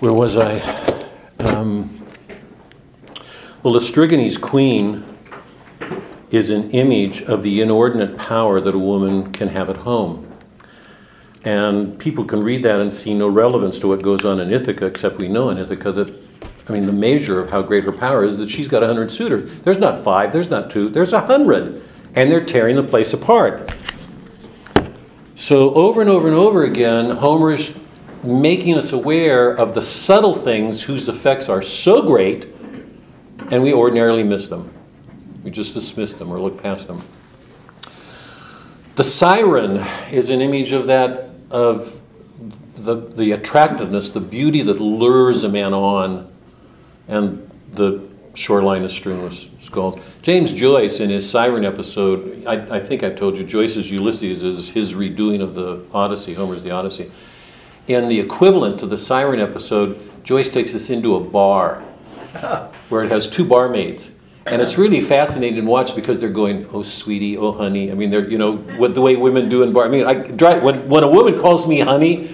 where was I? Um, well, Laestrygoni's queen is an image of the inordinate power that a woman can have at home. And people can read that and see no relevance to what goes on in Ithaca, except we know in Ithaca that, I mean, the measure of how great her power is that she's got 100 suitors. There's not five, there's not two, there's 100. And they're tearing the place apart. So, over and over and over again, Homer's making us aware of the subtle things whose effects are so great, and we ordinarily miss them. We just dismiss them or look past them. The siren is an image of that, of the, the attractiveness, the beauty that lures a man on, and the shoreline is strewn with skulls. James Joyce, in his Siren episode, I, I think I told you, Joyce's Ulysses is his redoing of the Odyssey, Homer's The Odyssey. In the equivalent to the Siren episode, Joyce takes us into a bar where it has two barmaids. And it's really fascinating to watch because they're going, "Oh, sweetie, oh, honey." I mean, they're you know what the way women do in bar. I mean, I drive, when when a woman calls me honey,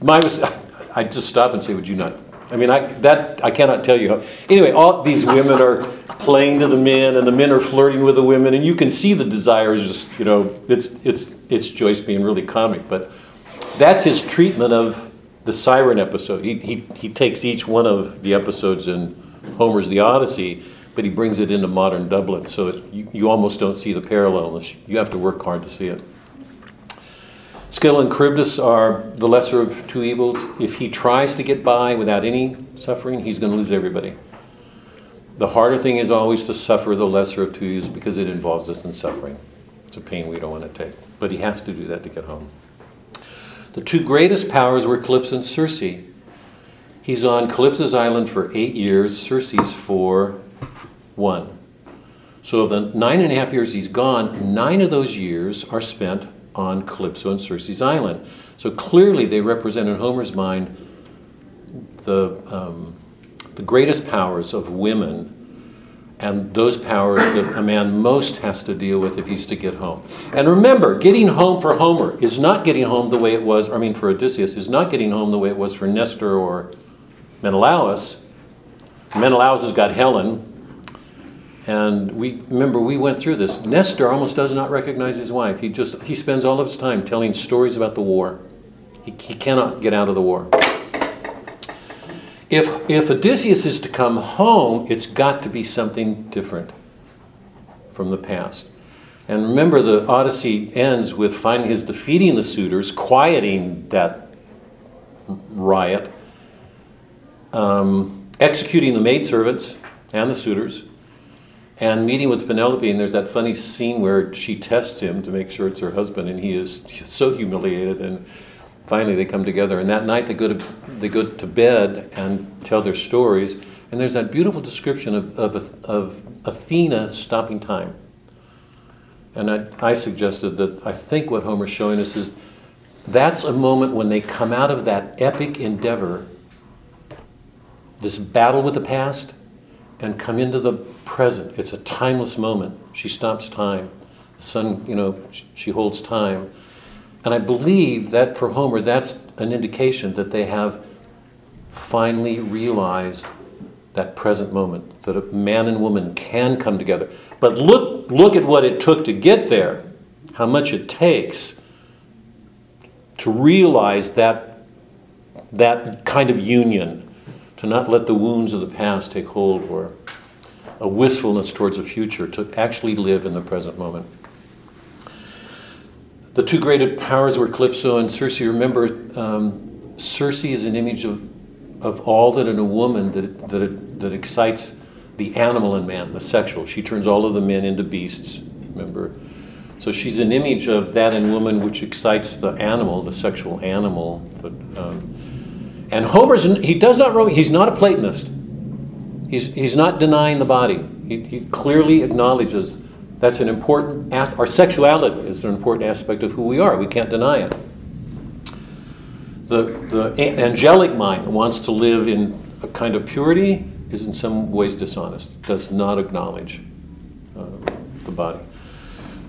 my I just stop and say, "Would you not I mean, I, that, I cannot tell you. How. Anyway, all these women are playing to the men, and the men are flirting with the women, and you can see the desire is just, you know, it's, it's, it's Joyce being really comic, but that's his treatment of the Siren episode. He, he, he takes each one of the episodes in Homer's The Odyssey, but he brings it into modern Dublin, so it, you, you almost don't see the parallel. You have to work hard to see it. Scylla and Charybdis are the lesser of two evils. If he tries to get by without any suffering, he's going to lose everybody. The harder thing is always to suffer the lesser of two evils because it involves us in suffering. It's a pain we don't want to take. But he has to do that to get home. The two greatest powers were Calypso and Circe. He's on Calypso's island for eight years, Circe's for one. So, of the nine and a half years he's gone, nine of those years are spent on Calypso and Circe's island. So clearly, they represent in Homer's mind the, um, the greatest powers of women and those powers that a man most has to deal with if he's to get home. And remember, getting home for Homer is not getting home the way it was, I mean, for Odysseus, is not getting home the way it was for Nestor or Menelaus. Menelaus has got Helen, and we remember we went through this. Nestor almost does not recognize his wife. He just he spends all of his time telling stories about the war. He, he cannot get out of the war. If if Odysseus is to come home, it's got to be something different from the past. And remember, the Odyssey ends with finally his defeating the suitors, quieting that riot, um, executing the maidservants and the suitors and meeting with Penelope, and there's that funny scene where she tests him to make sure it's her husband, and he is so humiliated. And finally, they come together, and that night they go to they go to bed and tell their stories. And there's that beautiful description of of, of Athena stopping time. And I, I suggested that I think what Homer's showing us is that's a moment when they come out of that epic endeavor, this battle with the past, and come into the present. It's a timeless moment. She stops time. The sun, you know, she holds time. And I believe that for Homer, that's an indication that they have finally realized that present moment, that a man and woman can come together. But look, look at what it took to get there, how much it takes to realize that, that kind of union to not let the wounds of the past take hold or a wistfulness towards the future, to actually live in the present moment. The two great powers were Calypso and Circe. Remember, um, Circe is an image of, of all that in a woman that, that, that excites the animal in man, the sexual. She turns all of the men into beasts, remember? So she's an image of that in woman which excites the animal, the sexual animal. But, um, and Homer's, he does not, he's not a Platonist. He's, he's not denying the body. He, he clearly acknowledges that's an important, as, our sexuality is an important aspect of who we are. We can't deny it. The, the angelic mind that wants to live in a kind of purity is in some ways dishonest, does not acknowledge uh, the body.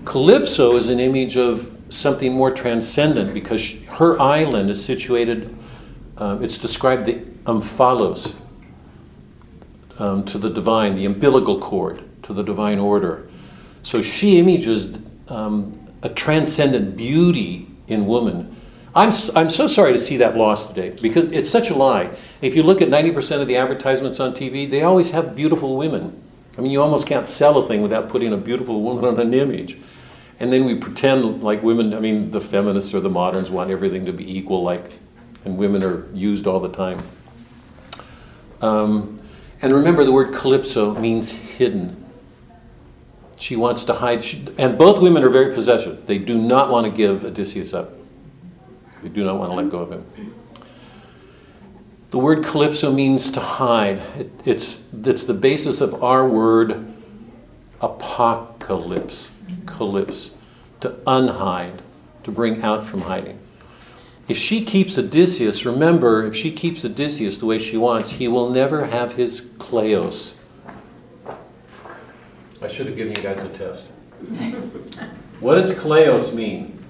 Calypso is an image of something more transcendent because her island is situated um, it's described the omphalos um, to the divine, the umbilical cord to the divine order. So she images um, a transcendent beauty in woman. I'm, I'm so sorry to see that lost today because it's such a lie. If you look at 90% of the advertisements on TV, they always have beautiful women. I mean, you almost can't sell a thing without putting a beautiful woman on an image. And then we pretend like women, I mean, the feminists or the moderns want everything to be equal, like, and women are used all the time. Um, and remember, the word calypso means hidden. She wants to hide, she, and both women are very possessive. They do not want to give Odysseus up, they do not want to let go of him. The word calypso means to hide. It, it's, it's the basis of our word apocalypse calypse, to unhide, to bring out from hiding. If she keeps Odysseus, remember, if she keeps Odysseus the way she wants, he will never have his kleos. I should have given you guys a test. what does kleos mean?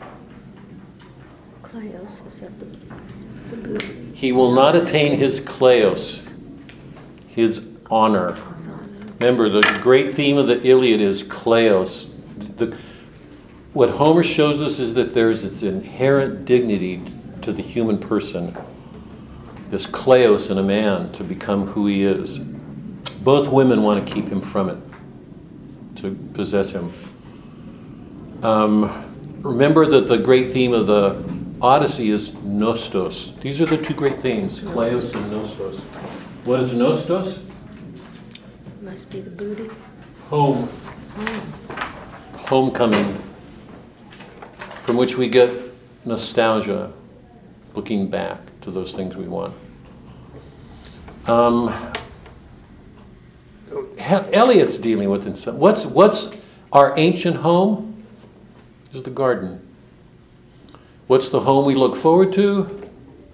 Kleos is that the, the. He will not attain his kleos, his honor. Remember, the great theme of the Iliad is kleos, the, what Homer shows us is that there's its inherent dignity to the human person, this kleos in a man to become who he is. Both women want to keep him from it, to possess him. Um, remember that the great theme of the Odyssey is nostos. These are the two great themes, kleos and nostos. What is nostos? Must be the booty. Home. Home homecoming from which we get nostalgia, looking back to those things we want. Um, Eliot's dealing with it. What's, what's our ancient home? Is the garden. What's the home we look forward to?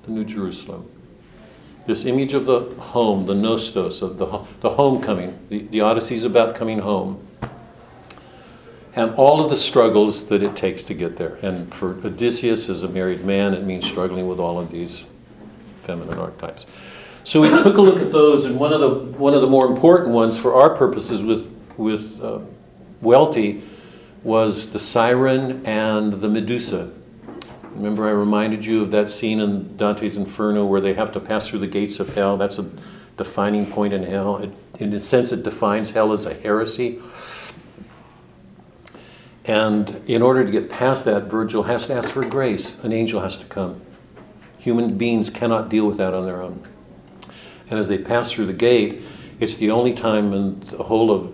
The New Jerusalem. This image of the home, the nostos, of the, the homecoming. The, the Odyssey is about coming home and all of the struggles that it takes to get there. And for Odysseus as a married man, it means struggling with all of these feminine archetypes. So we took a look at those, and one of the one of the more important ones for our purposes with with uh, Welty was the siren and the Medusa. Remember, I reminded you of that scene in Dante's Inferno where they have to pass through the gates of hell. That's a defining point in hell. It, in a sense, it defines hell as a heresy. And in order to get past that, Virgil has to ask for grace. An angel has to come. Human beings cannot deal with that on their own. And as they pass through the gate, it's the only time in the whole of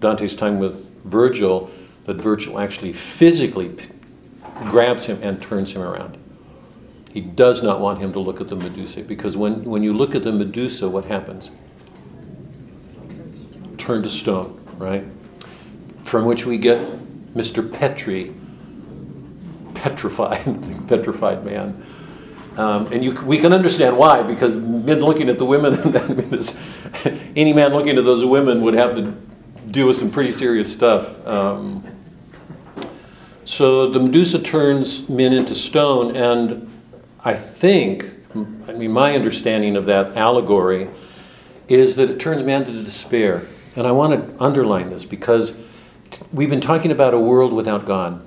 Dante's time with Virgil that Virgil actually physically grabs him and turns him around. He does not want him to look at the Medusa because when, when you look at the Medusa, what happens? Turn to stone, right? From which we get Mr. Petrie, petrified, petrified man. Um, and you, we can understand why, because men looking at the women, any man looking at those women would have to do with some pretty serious stuff. Um, so the Medusa turns men into stone, and I think, I mean, my understanding of that allegory is that it turns man to despair. And I want to underline this because we've been talking about a world without God.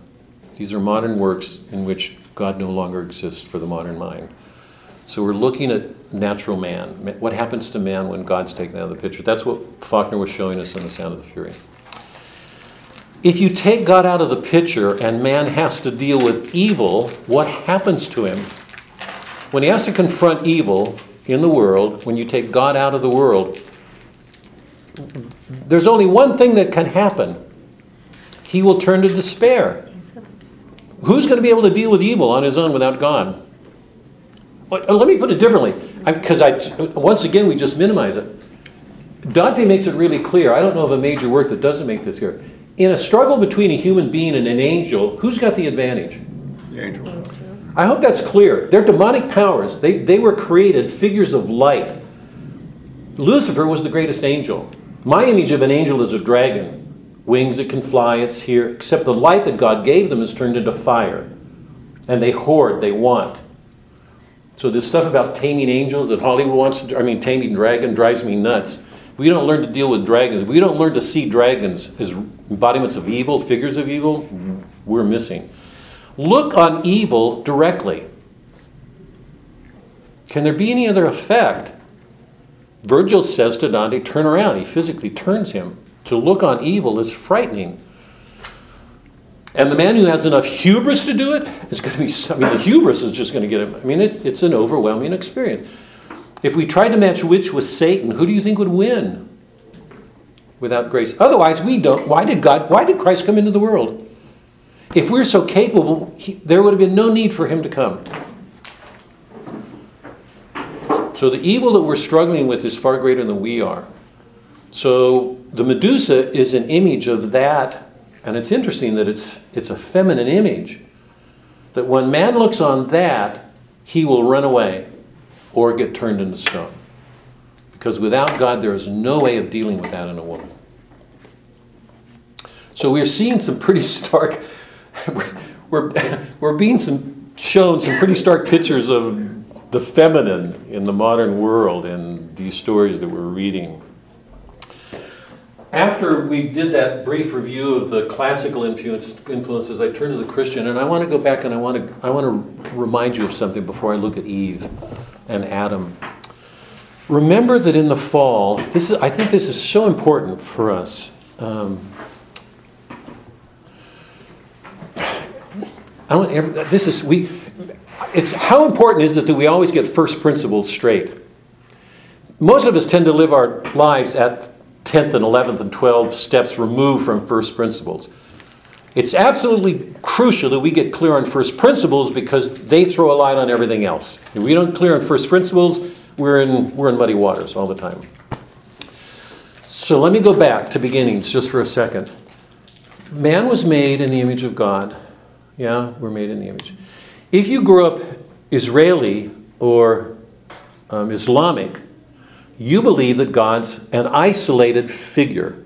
These are modern works in which God no longer exists for the modern mind. So we're looking at natural man. What happens to man when God's taken out of the picture? That's what Faulkner was showing us in The Sound of the Fury. If you take God out of the picture and man has to deal with evil, what happens to him? When he has to confront evil in the world, when you take God out of the world, there's only one thing that can happen he will turn to despair. Who's going to be able to deal with evil on his own without God? Uh, let me put it differently, because I, once again we just minimize it. Dante makes it really clear. I don't know of a major work that doesn't make this clear. In a struggle between a human being and an angel, who's got the advantage? The angel. I hope that's clear. They're demonic powers. They, they were created figures of light. Lucifer was the greatest angel. My image of an angel is a dragon wings that can fly, it's here, except the light that God gave them is turned into fire. And they hoard, they want. So this stuff about taming angels that Hollywood wants to, I mean, taming dragon drives me nuts. If we don't learn to deal with dragons, if we don't learn to see dragons as embodiments of evil, figures of evil, we're missing. Look on evil directly. Can there be any other effect? Virgil says to Dante, turn around. He physically turns him. To look on evil is frightening. And the man who has enough hubris to do it is going to be, I mean, the hubris is just going to get him. I mean, it's, it's an overwhelming experience. If we tried to match witch with Satan, who do you think would win? Without grace. Otherwise, we don't. Why did God, why did Christ come into the world? If we're so capable, he, there would have been no need for him to come. So the evil that we're struggling with is far greater than we are. So the Medusa is an image of that, and it's interesting that it's, it's a feminine image. That when man looks on that, he will run away or get turned into stone. Because without God, there is no way of dealing with that in a woman. So we're seeing some pretty stark, we're, we're being some, shown some pretty stark pictures of the feminine in the modern world in these stories that we're reading. After we did that brief review of the classical influence, influences, I turned to the Christian, and I want to go back and I want to, I want to remind you of something before I look at Eve and Adam. Remember that in the fall, this is, I think this is so important for us. Um, I want every, this is we. It's how important is it that we always get first principles straight. Most of us tend to live our lives at 10th and 11th and 12th steps removed from first principles. It's absolutely crucial that we get clear on first principles because they throw a light on everything else. If we don't clear on first principles, we're in, we're in muddy waters all the time. So let me go back to beginnings just for a second. Man was made in the image of God. Yeah, we're made in the image. If you grew up Israeli or um, Islamic, you believe that God's an isolated figure,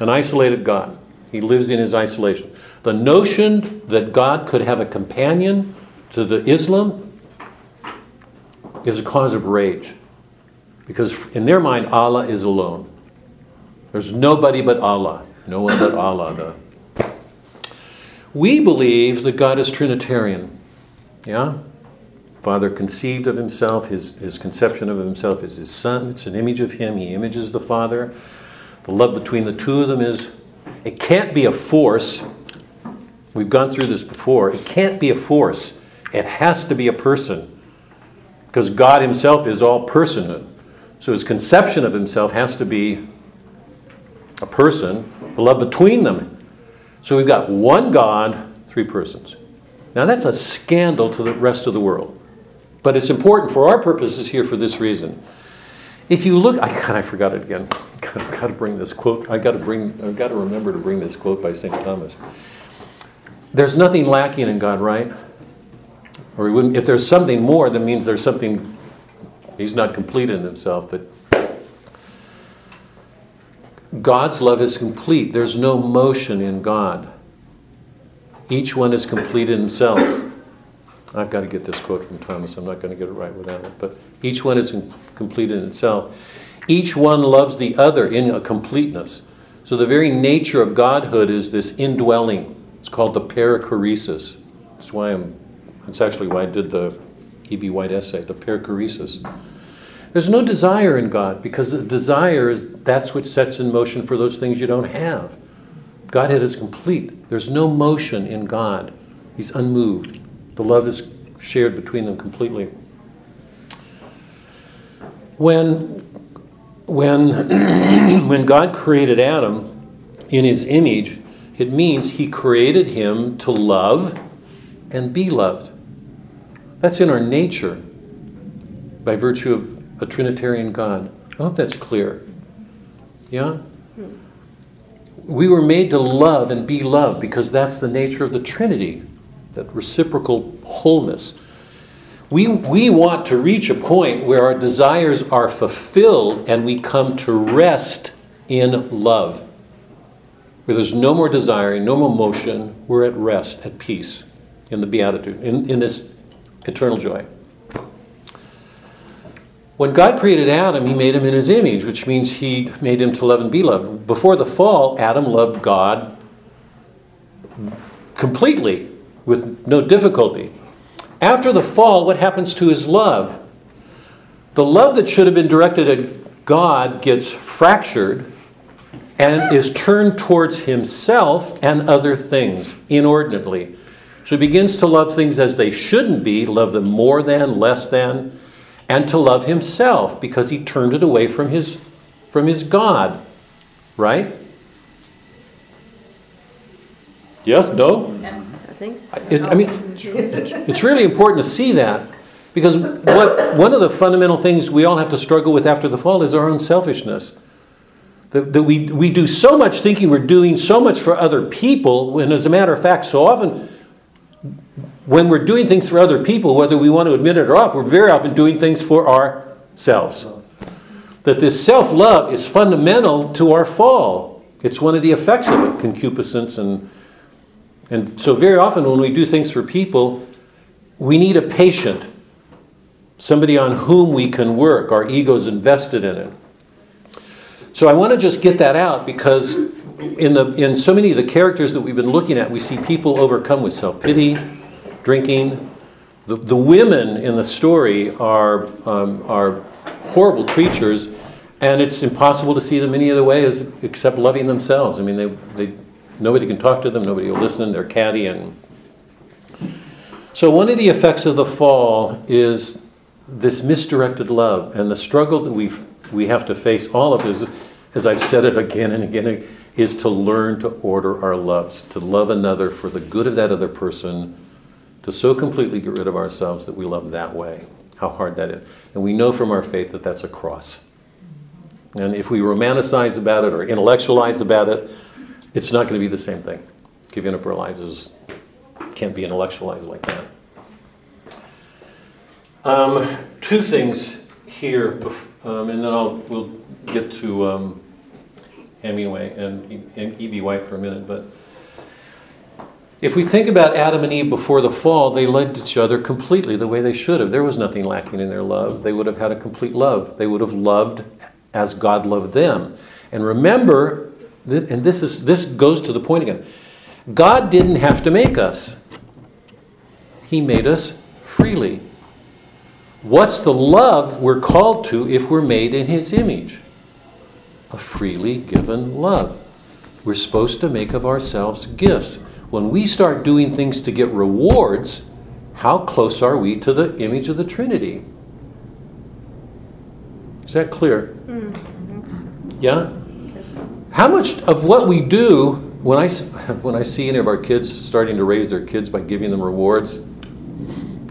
an isolated God. He lives in his isolation. The notion that God could have a companion to the Islam is a cause of rage. Because in their mind, Allah is alone. There's nobody but Allah. No one but Allah. The... We believe that God is Trinitarian. Yeah? Father conceived of himself, his, his conception of himself is his son. It's an image of him. He images the Father. The love between the two of them is, it can't be a force. We've gone through this before. It can't be a force, it has to be a person. Because God himself is all personhood. So his conception of himself has to be a person, the love between them. So we've got one God, three persons. Now that's a scandal to the rest of the world. But it's important for our purposes here for this reason. If you look, I, God, I forgot it again. I've got to bring this quote. I've got to bring. I've got to remember to bring this quote by St. Thomas. There's nothing lacking in God, right? Or he wouldn't. If there's something more, that means there's something. He's not complete in himself. That God's love is complete. There's no motion in God. Each one is complete in himself. I've got to get this quote from Thomas. I'm not going to get it right without it. But each one is complete in itself. Each one loves the other in a completeness. So the very nature of Godhood is this indwelling. It's called the perichoresis. That's why I'm. That's actually why I did the E.B. White essay, the perichoresis. There's no desire in God because the desire is that's what sets in motion for those things you don't have. Godhead is complete. There's no motion in God. He's unmoved. The love is shared between them completely. When, when, when God created Adam in his image, it means he created him to love and be loved. That's in our nature by virtue of a Trinitarian God. I hope that's clear. Yeah? We were made to love and be loved because that's the nature of the Trinity that reciprocal wholeness. We, we want to reach a point where our desires are fulfilled and we come to rest in love. Where there's no more desiring, no more motion, we're at rest, at peace, in the Beatitude, in, in this eternal joy. When God created Adam, he made him in his image, which means he made him to love and be loved. Before the fall, Adam loved God completely, with no difficulty. After the fall, what happens to his love? The love that should have been directed at God gets fractured and is turned towards himself and other things inordinately. So he begins to love things as they shouldn't be, love them more than, less than, and to love himself because he turned it away from his, from his God. Right? Yes? No? I think. I mean, it's, it's really important to see that because what, one of the fundamental things we all have to struggle with after the fall is our own selfishness. That, that we, we do so much thinking we're doing so much for other people, when as a matter of fact, so often when we're doing things for other people, whether we want to admit it or not, we're very often doing things for ourselves. That this self love is fundamental to our fall. It's one of the effects of it, concupiscence and and so, very often, when we do things for people, we need a patient, somebody on whom we can work. Our ego's invested in it. So, I want to just get that out because in, the, in so many of the characters that we've been looking at, we see people overcome with self pity, drinking. The, the women in the story are, um, are horrible creatures, and it's impossible to see them any other way as, except loving themselves. I mean, they, they, nobody can talk to them, nobody will listen, they're catty. And so, one of the effects of the fall is this misdirected love and the struggle that we we have to face. All of this, as I've said it again and again, is to learn to order our loves, to love another for the good of that other person, to so completely get rid of ourselves that we love that way. How hard that is. And we know from our faith that that's a cross. And if we romanticize about it or intellectualize about it, it's not going to be the same thing. Giving up our lives is, can't be intellectualized like that. Um, two things here, um, and then I'll we'll get to um, Hemingway and and E.B. White for a minute. But if we think about Adam and Eve before the fall, they loved each other completely the way they should have. There was nothing lacking in their love. They would have had a complete love. They would have loved as God loved them. And remember, th- and this is this goes to the point again. God didn't have to make us. He made us freely. What's the love we're called to if we're made in His image? A freely given love. We're supposed to make of ourselves gifts. When we start doing things to get rewards, how close are we to the image of the Trinity? Is that clear? Mm-hmm. Yeah? How much of what we do, when I, when I see any of our kids starting to raise their kids by giving them rewards,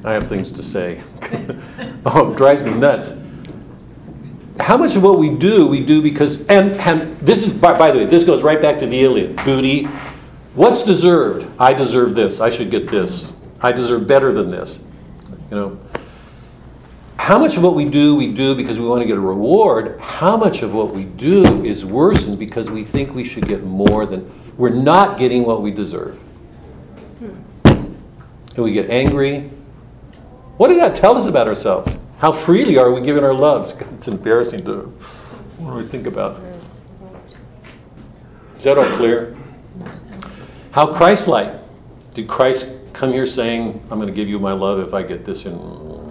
I have things to say. oh, it drives me nuts. How much of what we do, we do because, and, and this is, by, by the way, this goes right back to the Iliad. Booty. What's deserved? I deserve this. I should get this. I deserve better than this. You know, how much of what we do, we do because we want to get a reward. How much of what we do is worsened because we think we should get more than, we're not getting what we deserve. Hmm. And we get angry. What does that tell us about ourselves? How freely are we giving our loves? It's embarrassing to, what do we think about? Is that all clear? How Christ like? Did Christ come here saying, I'm going to give you my love if I get this in?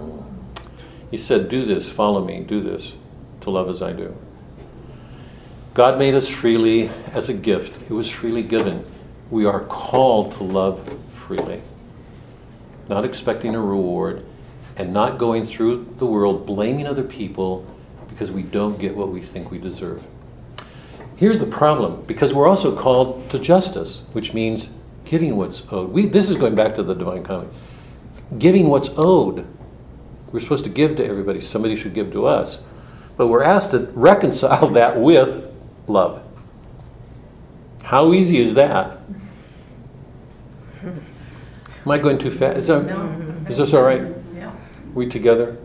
He said, Do this, follow me, do this, to love as I do. God made us freely as a gift, it was freely given. We are called to love freely, not expecting a reward, and not going through the world blaming other people because we don't get what we think we deserve. Here's the problem because we're also called to justice, which means giving what's owed. We, this is going back to the Divine Comedy. Giving what's owed. We're supposed to give to everybody, somebody should give to us. But we're asked to reconcile that with love. How easy is that? Am I going too fast? Is, that, is this all right? Yeah. We together?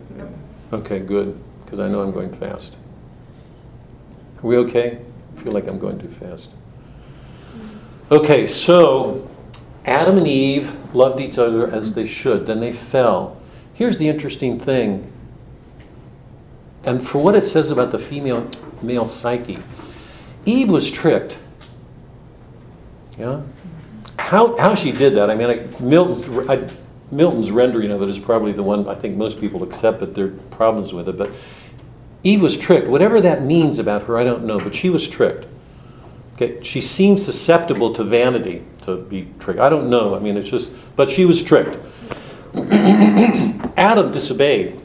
Okay, good, because I know I'm going fast. Are we okay? I feel like I'm going too fast. Okay, so Adam and Eve loved each other as they should. Then they fell. Here's the interesting thing. And for what it says about the female male psyche, Eve was tricked. Yeah? How, how she did that, I mean, I, Milton's, I, Milton's rendering of it is probably the one I think most people accept, but there are problems with it. But Eve was tricked. Whatever that means about her, I don't know, but she was tricked. Okay, she seems susceptible to vanity to be tricked. I don't know. I mean, it's just, but she was tricked. Adam disobeyed.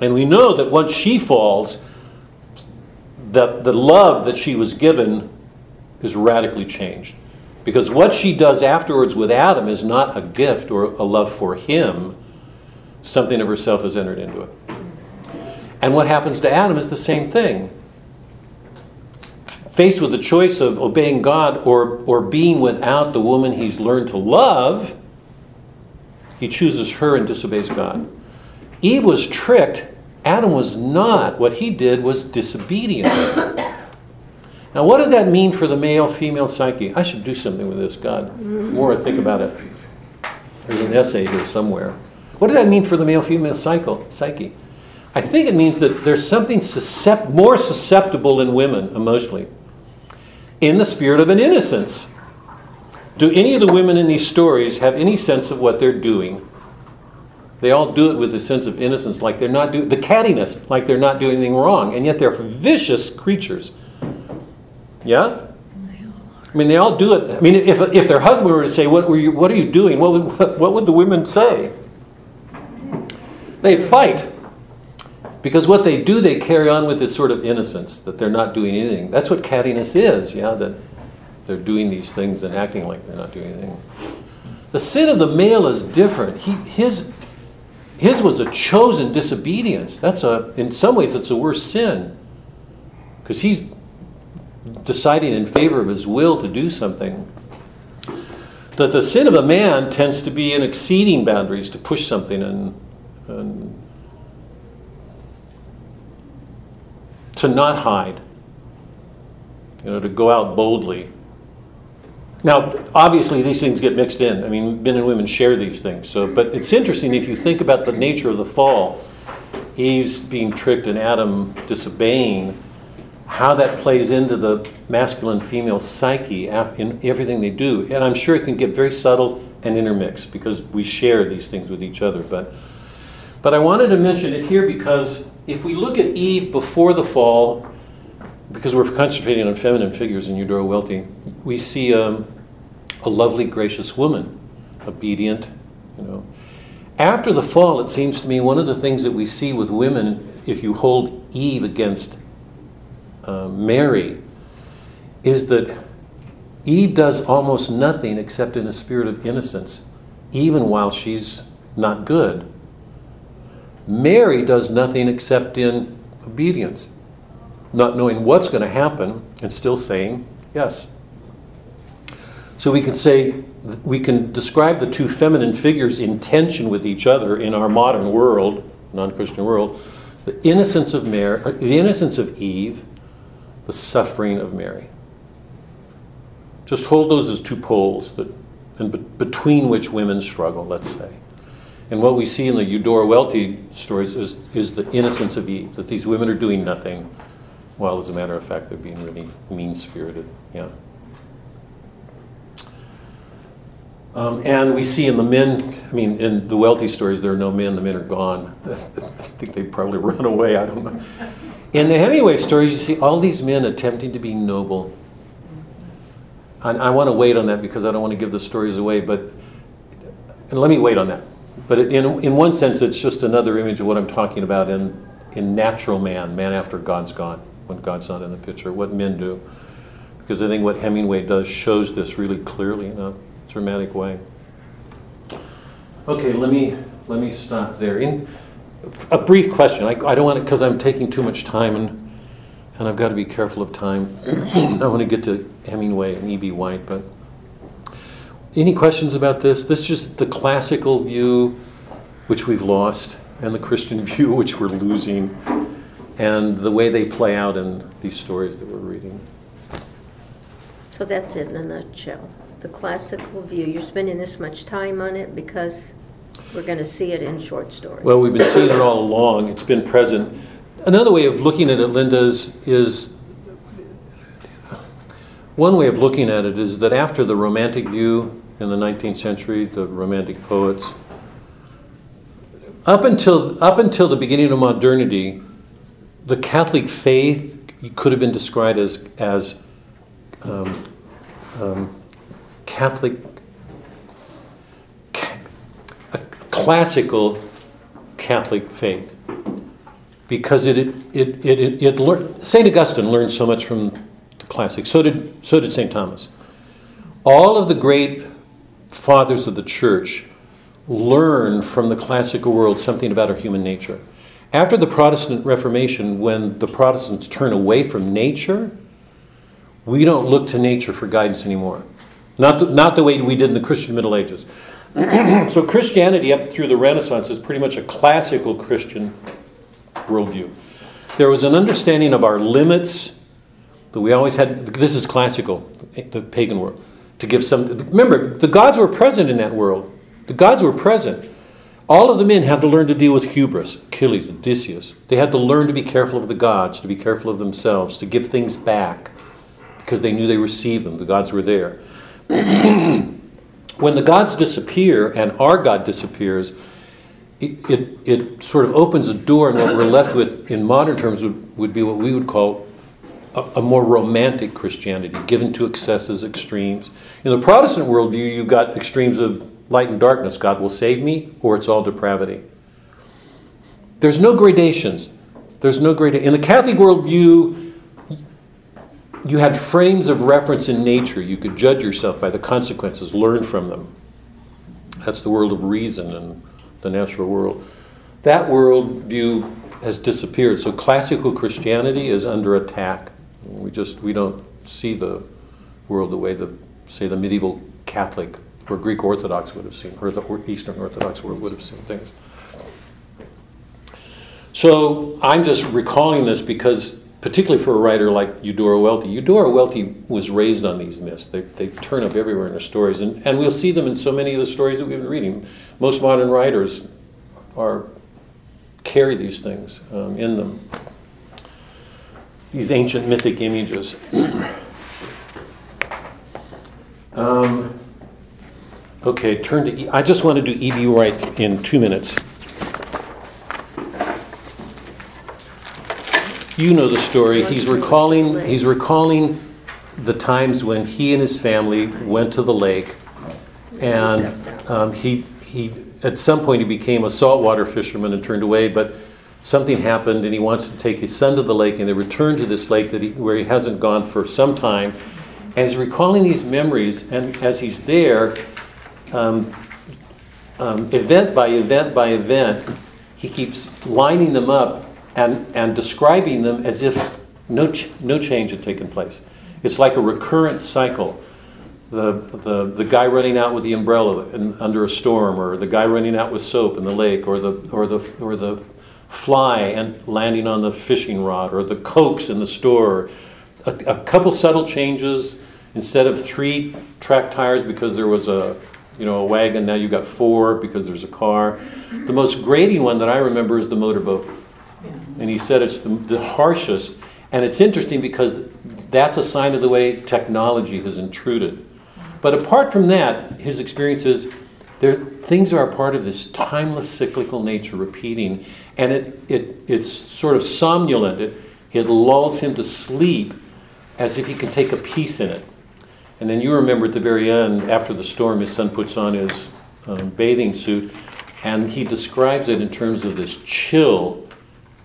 And we know that once she falls, that the love that she was given is radically changed. Because what she does afterwards with Adam is not a gift or a love for him, something of herself has entered into it. And what happens to Adam is the same thing. Faced with the choice of obeying God or, or being without the woman he's learned to love, he chooses her and disobeys God. Eve was tricked. Adam was not. What he did was disobedient. Now, what does that mean for the male female psyche? I should do something with this, God. More I think about it, there's an essay here somewhere. What does that mean for the male female psyche? I think it means that there's something suscept- more susceptible in women emotionally in the spirit of an innocence. Do any of the women in these stories have any sense of what they're doing? They all do it with a sense of innocence, like they're not doing the cattiness, like they're not doing anything wrong, and yet they're vicious creatures. Yeah? I mean, they all do it. I mean, if, if their husband were to say, what, were you, what are you doing? What would, what would the women say? They'd fight. Because what they do, they carry on with this sort of innocence, that they're not doing anything. That's what cattiness is, yeah? That they're doing these things and acting like they're not doing anything. The sin of the male is different. He, his, his was a chosen disobedience. That's a, in some ways, it's a worse sin. Because he's deciding in favor of his will to do something. That the sin of a man tends to be in exceeding boundaries, to push something and, and to not hide, you know, to go out boldly. Now, obviously, these things get mixed in. I mean, men and women share these things. So, but it's interesting if you think about the nature of the fall, Eve's being tricked and Adam disobeying, how that plays into the masculine female psyche in everything they do. And I'm sure it can get very subtle and intermixed because we share these things with each other. But, but I wanted to mention it here because if we look at Eve before the fall, because we're concentrating on feminine figures in Eudora Welty, we see um, a lovely, gracious woman, obedient, you know. After the fall, it seems to me one of the things that we see with women, if you hold Eve against uh, Mary, is that Eve does almost nothing except in a spirit of innocence, even while she's not good. Mary does nothing except in obedience, not knowing what's going to happen and still saying yes. So we can say, we can describe the two feminine figures in tension with each other in our modern world, non Christian world. The innocence of Mary, the innocence of Eve, the suffering of Mary. Just hold those as two poles that, and be, between which women struggle, let's say. And what we see in the Eudora Welty stories is, is the innocence of Eve, that these women are doing nothing, while as a matter of fact they're being really mean spirited. Yeah. Um, and we see in the men, I mean, in the Welty stories, there are no men, the men are gone. I think they probably run away, I don't know. In the Hemingway stories, you see all these men attempting to be noble. And I want to wait on that because I don't want to give the stories away, but and let me wait on that. But in, in one sense, it's just another image of what I'm talking about in, in natural man, man after God's gone, when God's not in the picture, what men do. Because I think what Hemingway does shows this really clearly in a dramatic way. Okay, let me, let me stop there. In, a brief question. I, I don't want to, because I'm taking too much time and, and I've got to be careful of time. I want to get to Hemingway and E.B. White, but any questions about this? This is just the classical view, which we've lost, and the Christian view, which we're losing, and the way they play out in these stories that we're reading. So that's it in a nutshell. The classical view. You're spending this much time on it because we're going to see it in short stories. Well, we've been seeing it all along. It's been present. Another way of looking at it, Linda, is, is one way of looking at it is that after the Romantic view in the 19th century, the Romantic poets, up until, up until the beginning of modernity, the Catholic faith could have been described as, as um, um, Catholic, ca- a classical Catholic faith. Because it, it, it, it, it, learned, St. Augustine learned so much from the classics, so did, so did St. Thomas. All of the great fathers of the church learned from the classical world something about our human nature. After the Protestant Reformation, when the Protestants turn away from nature, we don't look to nature for guidance anymore. Not the, not the way we did in the Christian Middle Ages. so, Christianity, up through the Renaissance, is pretty much a classical Christian worldview. There was an understanding of our limits that we always had. This is classical, the pagan world. To give some. Remember, the gods were present in that world. The gods were present. All of the men had to learn to deal with hubris, Achilles, Odysseus. They had to learn to be careful of the gods, to be careful of themselves, to give things back because they knew they received them. The gods were there. when the gods disappear and our God disappears, it, it, it, sort of opens a door, and what we're left with in modern terms would, would be what we would call a, a more romantic Christianity, given to excesses, extremes. In the Protestant worldview, you've got extremes of light and darkness. God will save me, or it's all depravity. There's no gradations. There's no grade. In the Catholic worldview, you had frames of reference in nature. You could judge yourself by the consequences, learn from them. That's the world of reason and the natural world. That worldview has disappeared. So classical Christianity is under attack. We just we don't see the world the way the say the medieval Catholic or Greek Orthodox would have seen, or the Eastern Orthodox would have seen things. So I'm just recalling this because, particularly for a writer like Eudora Welty, Eudora Welty was raised on these myths. They, they turn up everywhere in her stories, and, and we'll see them in so many of the stories that we've been reading. Most modern writers are carry these things um, in them. These ancient mythic images. um, okay, turn to. E- I just want to do E.B. White in two minutes. You know the story. He's recalling. He's recalling the times when he and his family went to the lake, and um, he he at some point he became a saltwater fisherman and turned away, but something happened and he wants to take his son to the lake and they return to this lake that he, where he hasn't gone for some time. And he's recalling these memories, and as he's there, um, um, event by event by event, he keeps lining them up and, and describing them as if no, ch- no change had taken place. It's like a recurrent cycle the, the, the guy running out with the umbrella in, under a storm, or the guy running out with soap in the lake, or the, or the, or the fly and landing on the fishing rod, or the cokes in the store. A, a couple subtle changes. Instead of three track tires because there was a, you know, a wagon, now you've got four because there's a car. The most grating one that I remember is the motorboat. And he said it's the, the harshest. And it's interesting because that's a sign of the way technology has intruded. But apart from that, his experience is there, things are a part of this timeless cyclical nature repeating, and it, it, it's sort of somnolent. It, it lulls him to sleep as if he can take a piece in it. And then you remember at the very end, after the storm, his son puts on his um, bathing suit, and he describes it in terms of this chill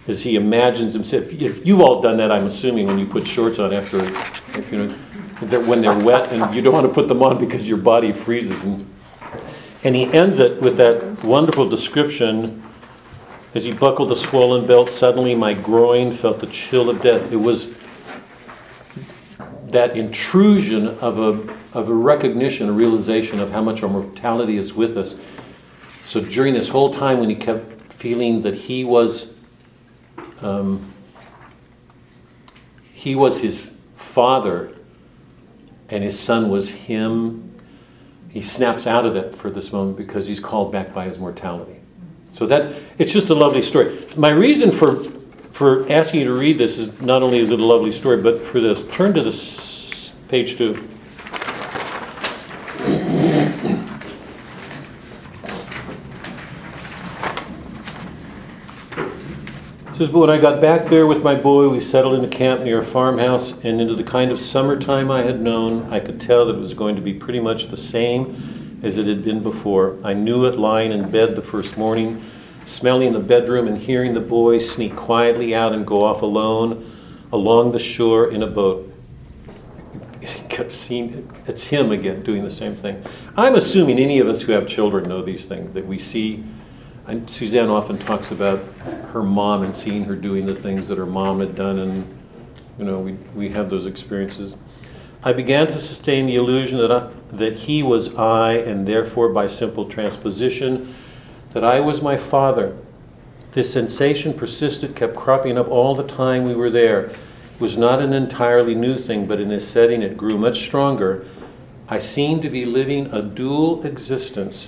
as he imagines himself. If you've all done that, I'm assuming, when you put shorts on after, if you know, they're, when they're wet and you don't want to put them on because your body freezes. And, and he ends it with that wonderful description as he buckled the swollen belt, suddenly my groin felt the chill of death. It was that intrusion of a, of a recognition, a realization of how much our mortality is with us. So during this whole time, when he kept feeling that he was, um, he was his father, and his son was him, he snaps out of it for this moment because he's called back by his mortality. So that it's just a lovely story. My reason for for asking you to read this is not only is it a lovely story, but for this. Turn to this page two. Says, but when I got back there with my boy, we settled in a camp near a farmhouse, and into the kind of summertime I had known, I could tell that it was going to be pretty much the same as it had been before. I knew it lying in bed the first morning, smelling the bedroom and hearing the boy sneak quietly out and go off alone along the shore in a boat. Kept seeing it. It's him again doing the same thing. I'm assuming any of us who have children know these things that we see. And Suzanne often talks about her mom and seeing her doing the things that her mom had done, and you know we, we have those experiences. I began to sustain the illusion that I, that he was I, and therefore by simple transposition, that I was my father. This sensation persisted, kept cropping up all the time we were there. It was not an entirely new thing, but in this setting it grew much stronger. I seemed to be living a dual existence.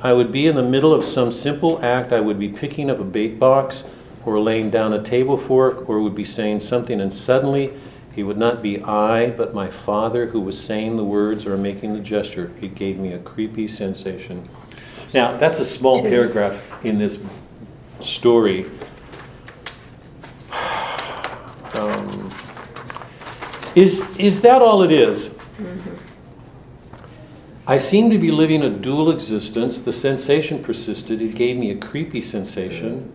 I would be in the middle of some simple act. I would be picking up a bait box or laying down a table fork or would be saying something, and suddenly he would not be I, but my father who was saying the words or making the gesture. It gave me a creepy sensation. Now, that's a small paragraph in this story. Um, is, is that all it is? I seemed to be living a dual existence. The sensation persisted. It gave me a creepy sensation.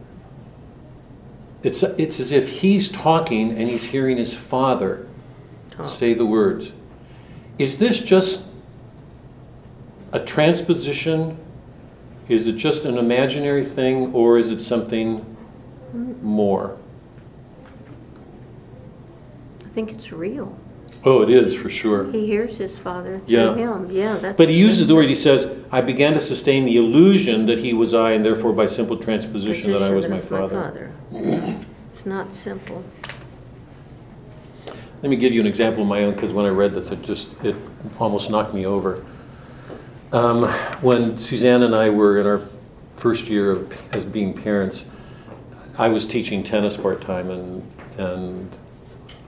It's, it's as if he's talking and he's hearing his father Talk. say the words. Is this just a transposition? Is it just an imaginary thing or is it something more? I think it's real. Oh, it is for sure. He hears his father Yeah. through him. Yeah, that's. But he uses the word, he says, I began to sustain the illusion that he was I, and therefore by simple transposition that I was my father. It's not simple. Let me give you an example of my own, because when I read this, it just, it almost knocked me over. Um, when Suzanne and I were in our first year of, as being parents, I was teaching tennis part-time and, and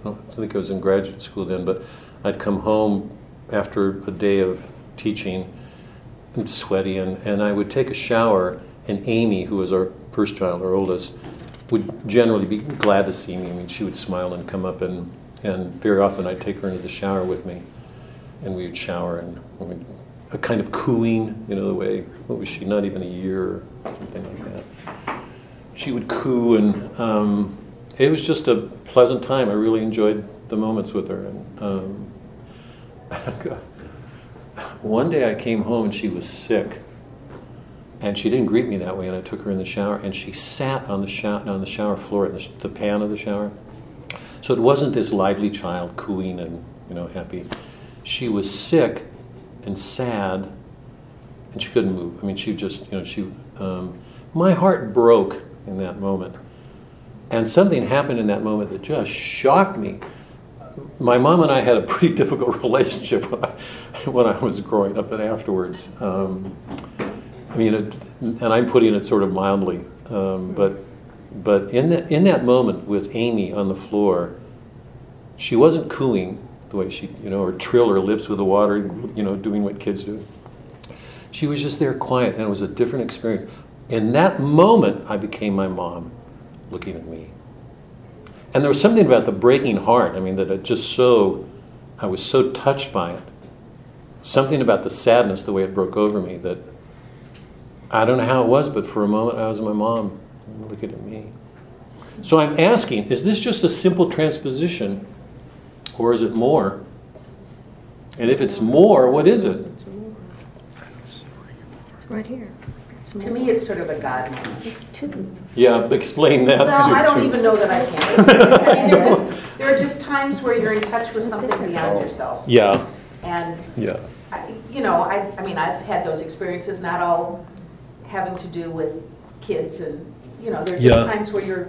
I think I was in graduate school then, but I'd come home after a day of teaching, I'm sweaty, and, and I would take a shower, and Amy, who was our first child, our oldest, would generally be glad to see me. I mean, she would smile and come up, and, and very often I'd take her into the shower with me, and we would shower, and we'd, a kind of cooing, you know, the way, what was she, not even a year something like that. She would coo, and um, it was just a pleasant time. I really enjoyed the moments with her. And um, one day I came home and she was sick, and she didn't greet me that way. And I took her in the shower, and she sat on the shower on the shower floor, in the, the pan of the shower. So it wasn't this lively child cooing and you know happy. She was sick and sad, and she couldn't move. I mean, she just you know she. Um, my heart broke in that moment. And something happened in that moment that just shocked me. My mom and I had a pretty difficult relationship when I, when I was growing up and afterwards. Um, I mean, it, and I'm putting it sort of mildly, um, but but in that in that moment with Amy on the floor, she wasn't cooing the way she you know or trill her lips with the water, you know, doing what kids do. She was just there quiet, and it was a different experience. In that moment, I became my mom looking at me. And there was something about the breaking heart, I mean, that it just so, I was so touched by it. Something about the sadness, the way it broke over me, that I don't know how it was, but for a moment I was my mom looking at me. So I'm asking, is this just a simple transposition, or is it more? And if it's more, what is it? It's right here. To me, it's sort of a God moment. Two. Yeah, explain that. Well, I don't Sue. even know that I can. I mean, there are just, there are just times where you're in touch with something beyond yourself. Yeah, And, yeah. I- you know, I, I mean, I've had those experiences, not all having to do with kids and, you know, there's Yeah. just times where you're,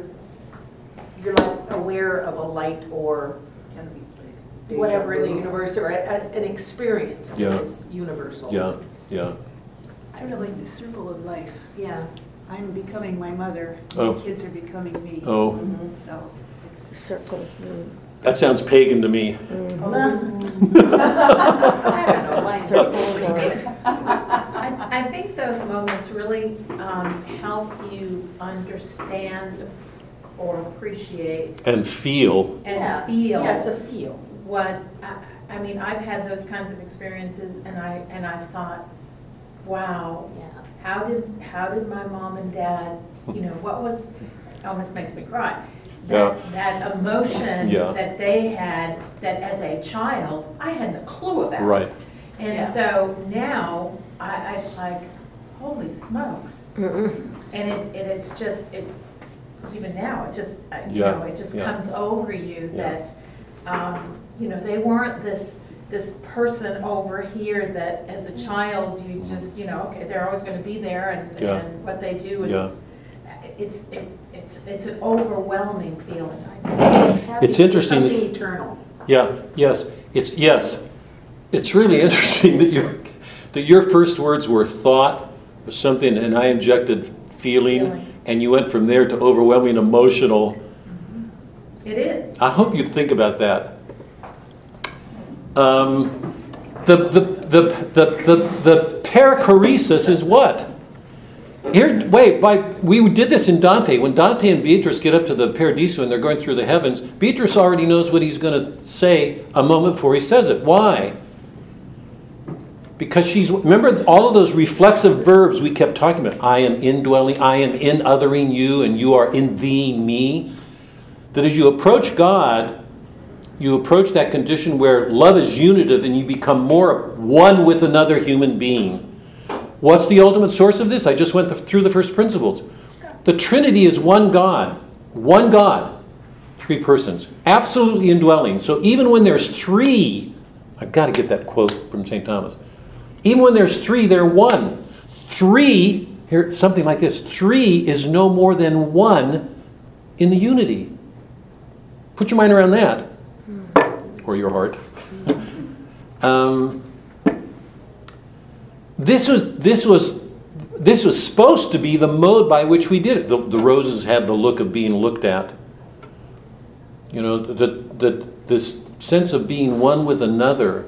you're like aware of a light or whatever in the universe or a- a- an experience that Yeah. is universal. Yeah, yeah. Sort of like the circle of life. Yeah. I'm becoming my mother, Oh. my kids are becoming me. Oh. So it's. Circle. mm, that sounds pagan to me. I don't know. why- Circle of- I, I think those moments really um, help you understand or appreciate And feel, Yeah. and feel Yeah, it's a feel. What, I, I mean, I've had those kinds of experiences and I, and I've thought, wow, Yeah. how did, how did my mom and dad, you know, what was, almost makes me cry. Yeah. That, that emotion Yeah. that they had, that as a child, I had no clue about. right. And Yeah. so now, I, I, it's like, holy smokes. And it, it, it's just, it, even now, it just, uh, you Yeah, know, it just yeah. comes over you Yeah. that, um, you know, they weren't this, this person over here that as a child, you mm-hmm. just, you know, okay, they're always gonna be there and, Yeah. and what they do Yeah. is, it's, it, it's, it's an overwhelming feeling, I think. It's interesting that- Something eternal. Yeah, yes, it's, yes. It's really interesting that your, that your first words were thought, or something, and I injected feeling, Feeling. and you went from there to overwhelming emotional. Mm-hmm. It is. I hope you think about that. Um, the, the, the, the, the, the perichoresis is what? Here, wait, by, we did this in Dante. When Dante and Beatrice get up to the Paradiso and they're going through the heavens, Beatrice already knows what he's going to say a moment before he says it. Why? Because she's, remember all of those reflexive verbs we kept talking about? I am indwelling, I am in othering you, and you are in thee, me. That as you approach God, you approach that condition where love is unitive and you become more one with another human being. What's the ultimate source of this? I just went through the first principles. The Trinity is one God, one God, three persons, absolutely indwelling. So even when there's three, I've got to get that quote from St. Thomas. Even when there's three, they're one. Three, here, something like this three is no more than one in the unity. Put your mind around that, or your heart. Um, this was this was this was supposed to be the mode by which we did it. The, the roses had the look of being looked at. You know, the, the, this sense of being one with another.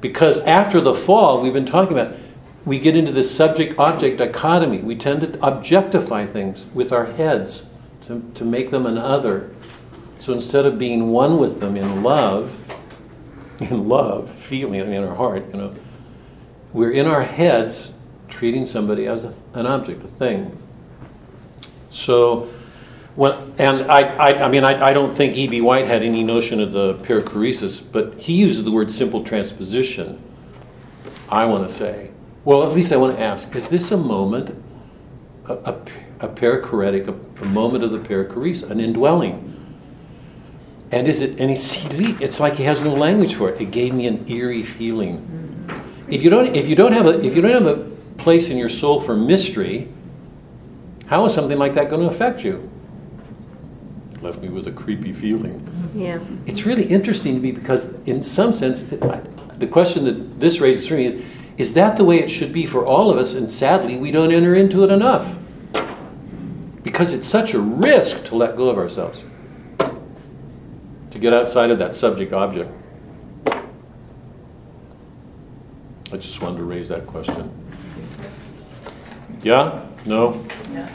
Because after the fall, we've been talking about, we get into this subject object dichotomy. We tend to objectify things with our heads to, to make them an other. So instead of being one with them in love, in love, feeling in our heart, you know, we're in our heads treating somebody as a, an object, a thing. So, when, and I, I, I mean, I, I don't think E.B. White had any notion of the perichoresis, but he uses the word simple transposition. I want to say, well, at least I want to ask, is this a moment, a, a, a perichoretic, a, a moment of the perichoresis, an indwelling? And is it, and it's, it's like he has no language for it. It gave me an eerie feeling. If you don't, if you don't have a, if you don't have a place in your soul for mystery, how is something like that going to affect you? Left me with a creepy feeling. Yeah. It's really interesting to me because, in some sense, it, I, the question that this raises for me is: Is that the way it should be for all of us? And sadly, we don't enter into it enough because it's such a risk to let go of ourselves, get outside of that subject object. I just wanted to raise that question. Yeah? No? Yeah.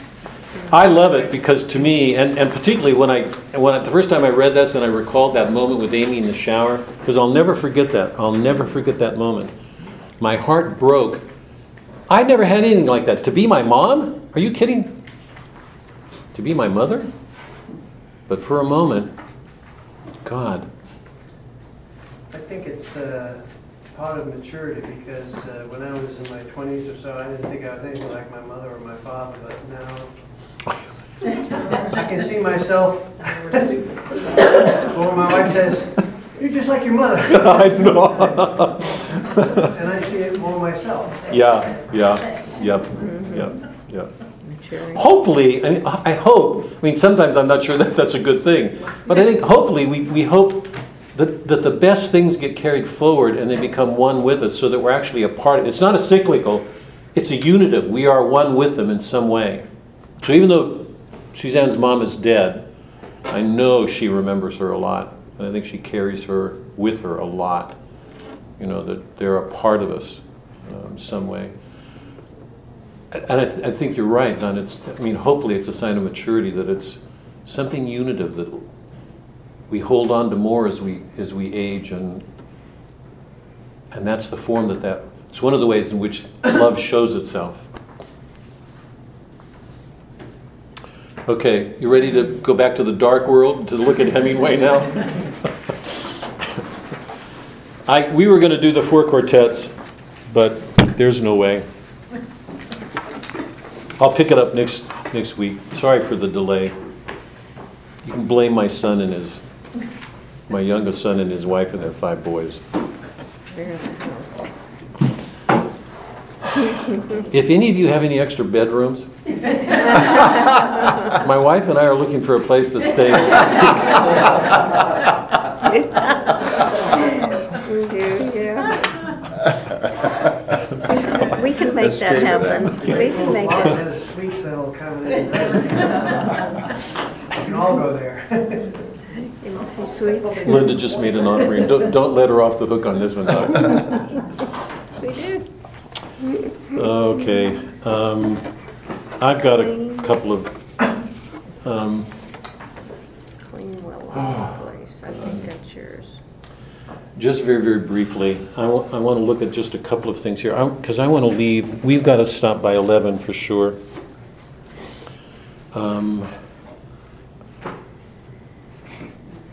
I love it because to me, and, and particularly when I, when I, the first time I read this and I recalled that moment with Amy in the shower, because I'll never forget that. I'll never forget that moment. My heart broke. I never had anything like that. To be my mom? Are you kidding? To be my mother? But for a moment, God. I think it's uh, part of maturity because uh, when I was in my 20s or so, I didn't think I was anything like my mother or my father, but now I can see myself. Or my wife says, "You're just like your mother," I know. and I see it more myself. yeah, yeah, yep, yep, yep. Hopefully, I mean, I hope, I mean, sometimes I'm not sure that that's a good thing, but I think hopefully we, we hope that, that the best things get carried forward and they become one with us so that we're actually a part. It's not a cyclical, it's a unitive. We are one with them in some way. So even though Suzanne's mom is dead, I know she remembers her a lot. And I think she carries her with her a lot. You know, that they're a part of us um, some way. And I, th- I think you're right, Don. It's, I mean, hopefully it's a sign of maturity that it's something unitive that we hold on to more as we as we age, and and that's the form that that. It's one of the ways in which love shows itself. Okay, you ready to go back to the dark world to look at Hemingway now? I we were going to do the four quartets, but there's no way. I'll pick it up next next week. Sorry for the delay. You can blame my son and his my youngest son and his wife and their five boys. They're in the house. If any of you have any extra bedrooms, my wife and I are looking for a place to stay this week. We do, yeah. We can make that happen. That. We can make Bob it. has suites that'll accommodate. We can all go there. You want some sweets? Linda just made an offering. Don't, don't let her off the hook on this one, Doc. We do. Okay. Um, I've got a couple of. Um, Clean well place. I think that's yours. Just very, very briefly, I want to look at just a couple of things here, because I want to leave, we've got to stop by 11 for sure. Um,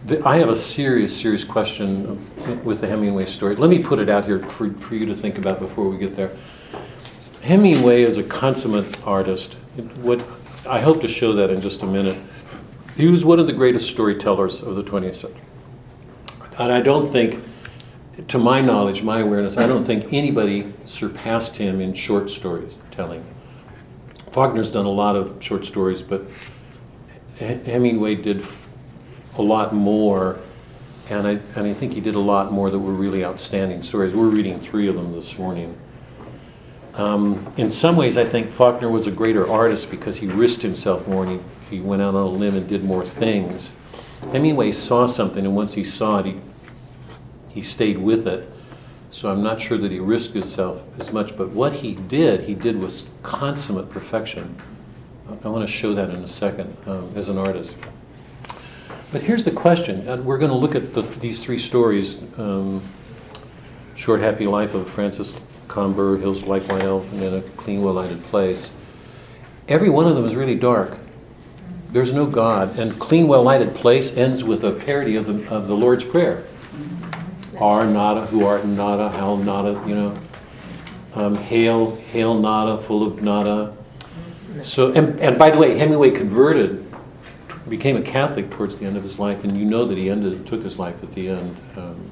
the- I have a serious, serious question with the Hemingway story. Let me put it out here for, for you to think about before we get there. Hemingway is a consummate artist. What, I hope to show that in just a minute. He was one of the greatest storytellers of the 20th century. And I don't think, to my knowledge, my awareness, I don't think anybody surpassed him in short stories telling. Faulkner's done a lot of short stories, but Hemingway did a lot more, and I, and I think he did a lot more that were really outstanding stories. We're reading three of them this morning. Um, in some ways, I think Faulkner was a greater artist because he risked himself more and he, he went out on a limb and did more things. Hemingway saw something, and once he saw it, he, he stayed with it. So I'm not sure that he risked himself as much, but what he did, he did with consummate perfection. I want to show that in a second um, as an artist. But here's the question, and we're going to look at the, these three stories um, Short Happy Life of Francis Comber, Hills Like White Elf, and a Clean, Well Lighted Place. Every one of them is really dark. There's no God. And Clean, Well Lighted Place ends with a parody of the, of the Lord's Prayer. Are nada, who art nada, how nada, you know. Um, hail, hail nada, full of nada. So, and, and by the way, Hemingway converted, t- became a Catholic towards the end of his life, and you know that he ended, took his life at the end. Um,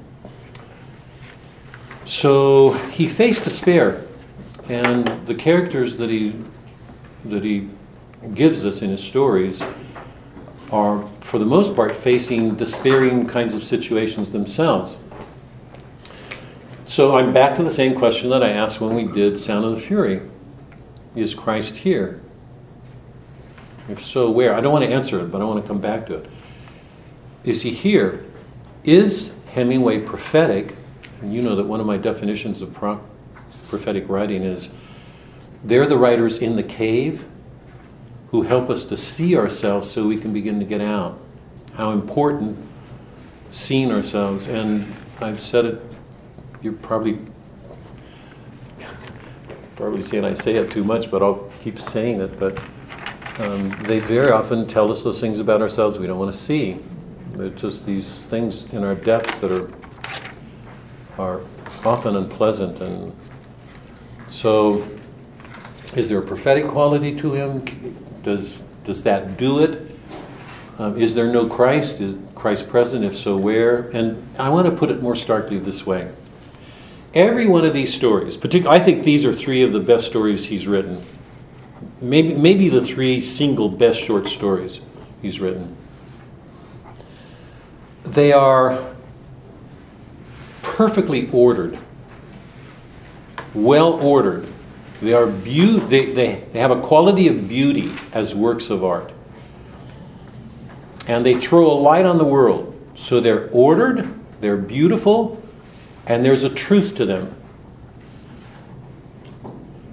so he faced despair, and the characters that he that he gives us in his stories are, for the most part, facing despairing kinds of situations themselves. So I'm back to the same question that I asked when we did Sound of the Fury: Is Christ here? If so, where? I don't want to answer it, but I want to come back to it. Is he here? Is Hemingway prophetic? And you know that one of my definitions of pro- prophetic writing is they're the writers in the cave who help us to see ourselves so we can begin to get out. How important seeing ourselves, and I've said it, you're probably probably saying I say it too much, but I'll keep saying it. But um, they very often tell us those things about ourselves we don't want to see. They're just these things in our depths that are are often unpleasant, and so is there a prophetic quality to him? Does does that do it? Um, is there no Christ? Is Christ present? If so, where? And I want to put it more starkly this way. Every one of these stories, particularly, I think these are three of the best stories he's written. Maybe, maybe the three single best short stories he's written. They are perfectly ordered, well ordered. They are beau- they, they, they have a quality of beauty as works of art. And they throw a light on the world. So they're ordered, they're beautiful, and there's a truth to them.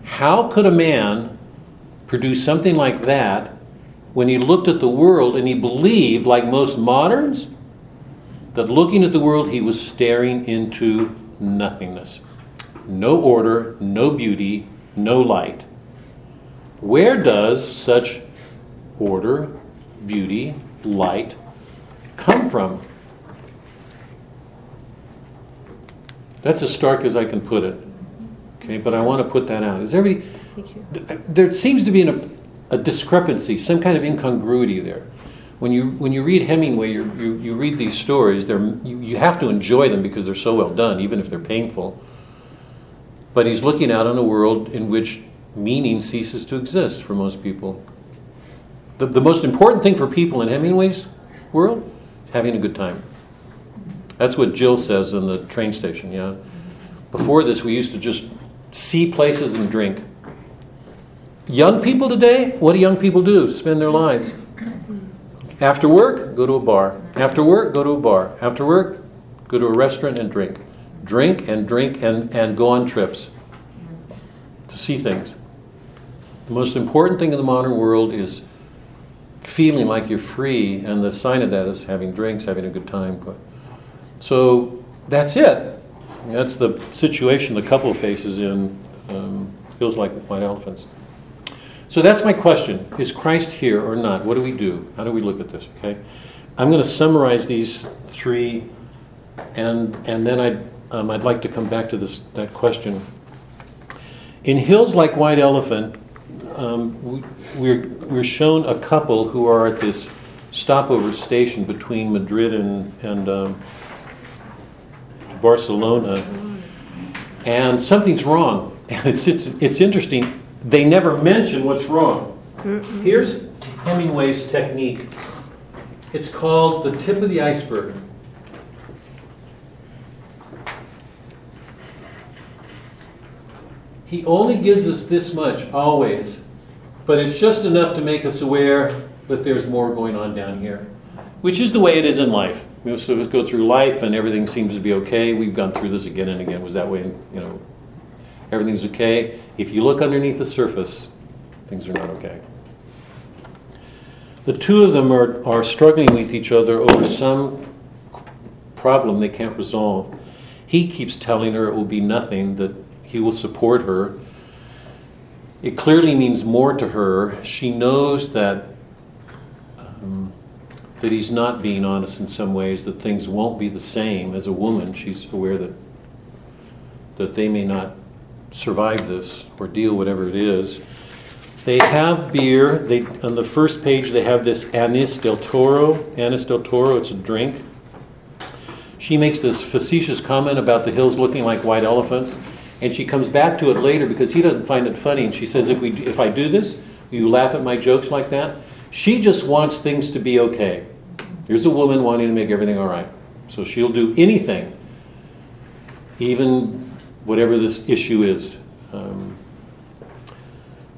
How could a man produce something like that when he looked at the world and he believed, like most moderns, that looking at the world he was staring into nothingness? No order, no beauty, no light. Where does such order, beauty, light come from? That's as stark as I can put it. Okay, but I want to put that out. Is everybody? There seems to be an, a discrepancy, some kind of incongruity there. When you when you read Hemingway, you you, you read these stories. They're you, you have to enjoy them because they're so well done, even if they're painful. But he's looking out on a world in which meaning ceases to exist for most people. The, the most important thing for people in Hemingway's world is having a good time. That's what Jill says in the train station, yeah. Before this, we used to just see places and drink. Young people today, what do young people do? Spend their lives. After work, go to a bar. After work, go to a bar. After work, go to a restaurant and drink. Drink and drink and, and go on trips to see things. The most important thing in the modern world is feeling like you're free, and the sign of that is having drinks, having a good time. So that's it. That's the situation the couple faces in um, Hills Like White Elephants. So that's my question. Is Christ here or not? What do we do? How do we look at this? Okay. I'm going to summarize these three, and and then I'd um, I'd like to come back to this that question. In Hills Like White Elephant, um, we, we're we're shown a couple who are at this stopover station between Madrid and and um, Barcelona, and something's wrong. And it's, it's, it's interesting, they never mention what's wrong. Here's Hemingway's technique it's called the tip of the iceberg. He only gives us this much, always, but it's just enough to make us aware that there's more going on down here, which is the way it is in life. Most of us go through life and everything seems to be okay. We've gone through this again and again. It was that way, you know, everything's okay. If you look underneath the surface, things are not okay. The two of them are, are struggling with each other over some problem they can't resolve. He keeps telling her it will be nothing, that he will support her. It clearly means more to her. She knows that that he's not being honest in some ways, that things won't be the same. As a woman, she's aware that that they may not survive this ordeal, whatever it is. They have beer. They on the first page they have this Anis del Toro. Anis del Toro, it's a drink. She makes this facetious comment about the hills looking like white elephants, and she comes back to it later because he doesn't find it funny. And she says, "If we, if I do this, you laugh at my jokes like that?" She just wants things to be okay. Here's a woman wanting to make everything all right, so she'll do anything, even whatever this issue is. Um,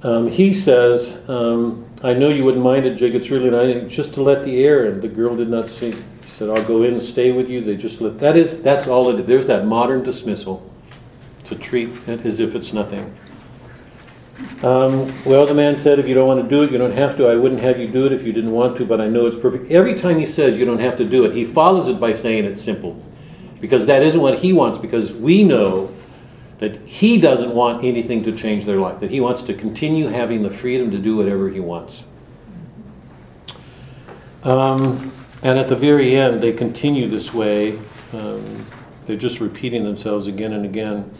um, he says, um, I know you wouldn't mind it, Jig. It's really nice, just to let the air in. The girl did not see. He said, I'll go in and stay with you. They just let, that is, that's all it is. There's that modern dismissal to treat it as if it's nothing. Um, well, the man said, if you don't want to do it, you don't have to. I wouldn't have you do it if you didn't want to, but I know it's perfect. Every time he says you don't have to do it, he follows it by saying it's simple. Because that isn't what he wants, because we know that he doesn't want anything to change their life, that he wants to continue having the freedom to do whatever he wants. Um, and at the very end, they continue this way. Um, they're just repeating themselves again and again.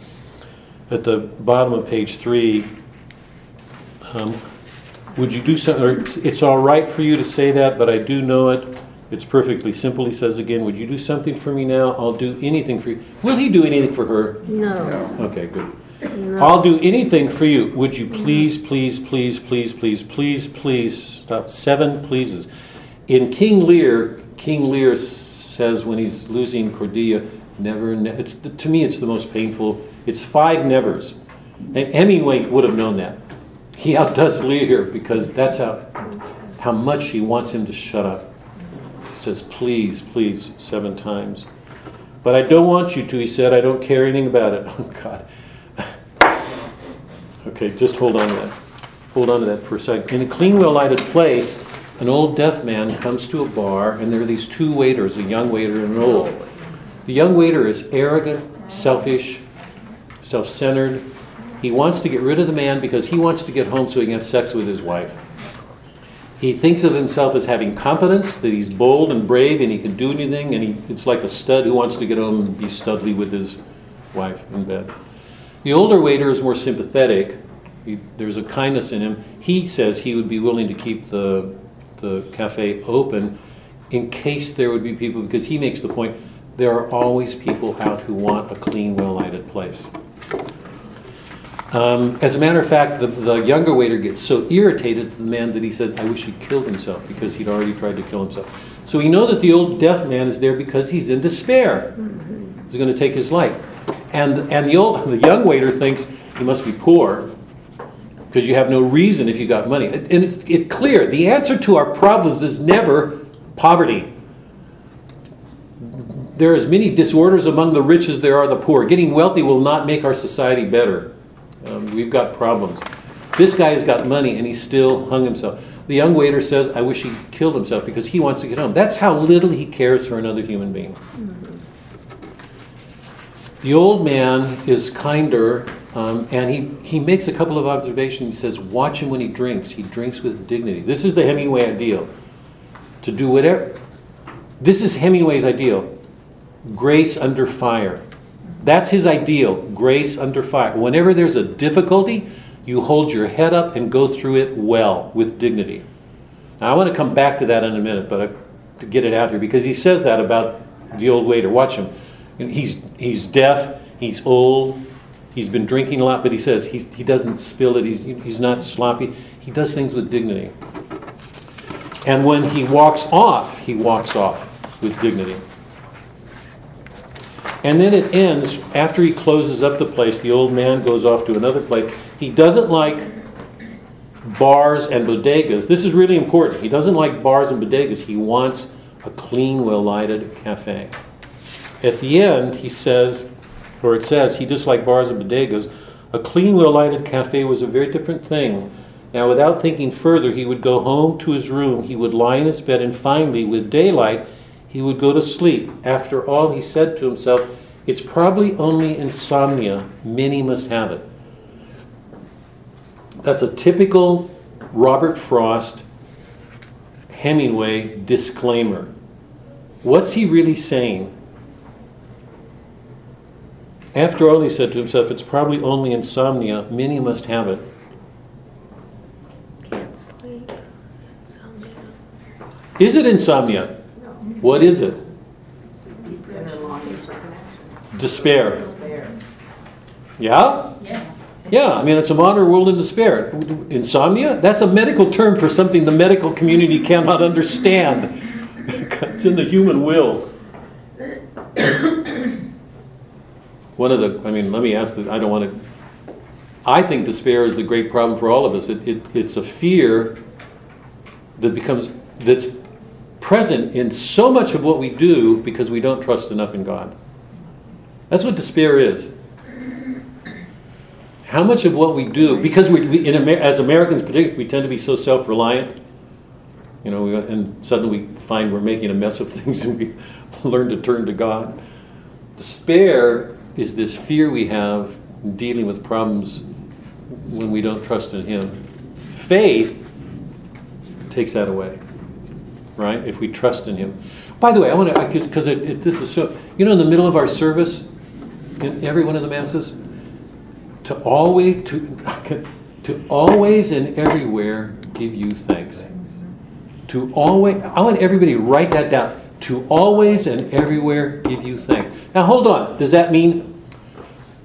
At the bottom of page three, um, would you do something? It's, it's all right for you to say that, but I do know it. It's perfectly simple, he says again. Would you do something for me now? I'll do anything for you. Will he do anything for her? No, Okay, good. no. I'll do anything for you. Would you please, please, please, please, please, please, please stop? Seven pleases. In King Lear, King Lear says when he's losing Cordelia, never, ne- it's, to me, it's the most painful. It's five nevers. And Hemingway would have known that. He outdoes Lear because that's how, how much he wants him to shut up. He says, please, please, seven times. But I don't want you to, he said. I don't care anything about it. Oh, God. Okay, just hold on to that. Hold on to that for a second. In a clean, well lighted place, an old deaf man comes to a bar, and there are these two waiters, a young waiter and an old. The young waiter is arrogant, selfish, self centered. He wants to get rid of the man because he wants to get home so he can have sex with his wife. He thinks of himself as having confidence, that he's bold and brave and he can do anything, and he, it's like a stud who wants to get home and be studly with his wife in bed. The older waiter is more sympathetic. He, there's a kindness in him. He says he would be willing to keep the, the cafe open in case there would be people, because he makes the point there are always people out who want a clean, well lighted place. Um, as a matter of fact, the, the younger waiter gets so irritated at the man that he says, I wish he'd killed himself because he'd already tried to kill himself. So we know that the old deaf man is there because he's in despair. He's going to take his life. And, and the, old, the young waiter thinks he must be poor because you have no reason if you got money. And it's it clear the answer to our problems is never poverty. There are as many disorders among the rich as there are the poor. Getting wealthy will not make our society better. We've got problems. This guy has got money and he still hung himself. The young waiter says, I wish he killed himself because he wants to get home. That's how little he cares for another human being. The old man is kinder, um, and he, he makes a couple of observations. He says, Watch him when he drinks. He drinks with dignity. This is the Hemingway ideal. To do whatever. This is Hemingway's ideal grace under fire. That's his ideal grace under fire. Whenever there's a difficulty, you hold your head up and go through it well with dignity. Now, I want to come back to that in a minute, but I, to get it out here, because he says that about the old waiter. Watch him. He's, he's deaf, he's old, he's been drinking a lot, but he says he's, he doesn't spill it, he's, he's not sloppy. He does things with dignity. And when he walks off, he walks off with dignity. And then it ends, after he closes up the place, the old man goes off to another place. He doesn't like bars and bodegas. This is really important. He doesn't like bars and bodegas. He wants a clean, well lighted cafe. At the end, he says, or it says, he disliked bars and bodegas. A clean, well lighted cafe was a very different thing. Now, without thinking further, he would go home to his room, he would lie in his bed, and finally, with daylight, he would go to sleep. After all, he said to himself, it's probably only insomnia. Many must have it. That's a typical Robert Frost, Hemingway disclaimer. What's he really saying? After all, he said to himself, it's probably only insomnia. Many must have it. Can't sleep. Insomnia. Is it insomnia? What is it? Inner longing for connection. Despair. Despair. Yeah? Yes. Yeah, I mean, it's a modern world in despair. Insomnia? That's a medical term for something the medical community cannot understand. it's in the human will. One of the, I mean, let me ask this, I don't want to, I think despair is the great problem for all of us. It, it, it's a fear that becomes, that's present in so much of what we do because we don't trust enough in God. That's what despair is. How much of what we do, because we, we Amer- as Americans particularly, we tend to be so self-reliant, you know, we, and suddenly we find we're making a mess of things and we learn to turn to God. Despair is this fear we have dealing with problems when we don't trust in Him. Faith takes that away, right? If we trust in Him. By the way, I want to, because this is so, you know, in the middle of our service, in every one of the masses, to always to, to always and everywhere give you thanks. To always, I want everybody to write that down. To always and everywhere give you thanks. Now hold on. Does that mean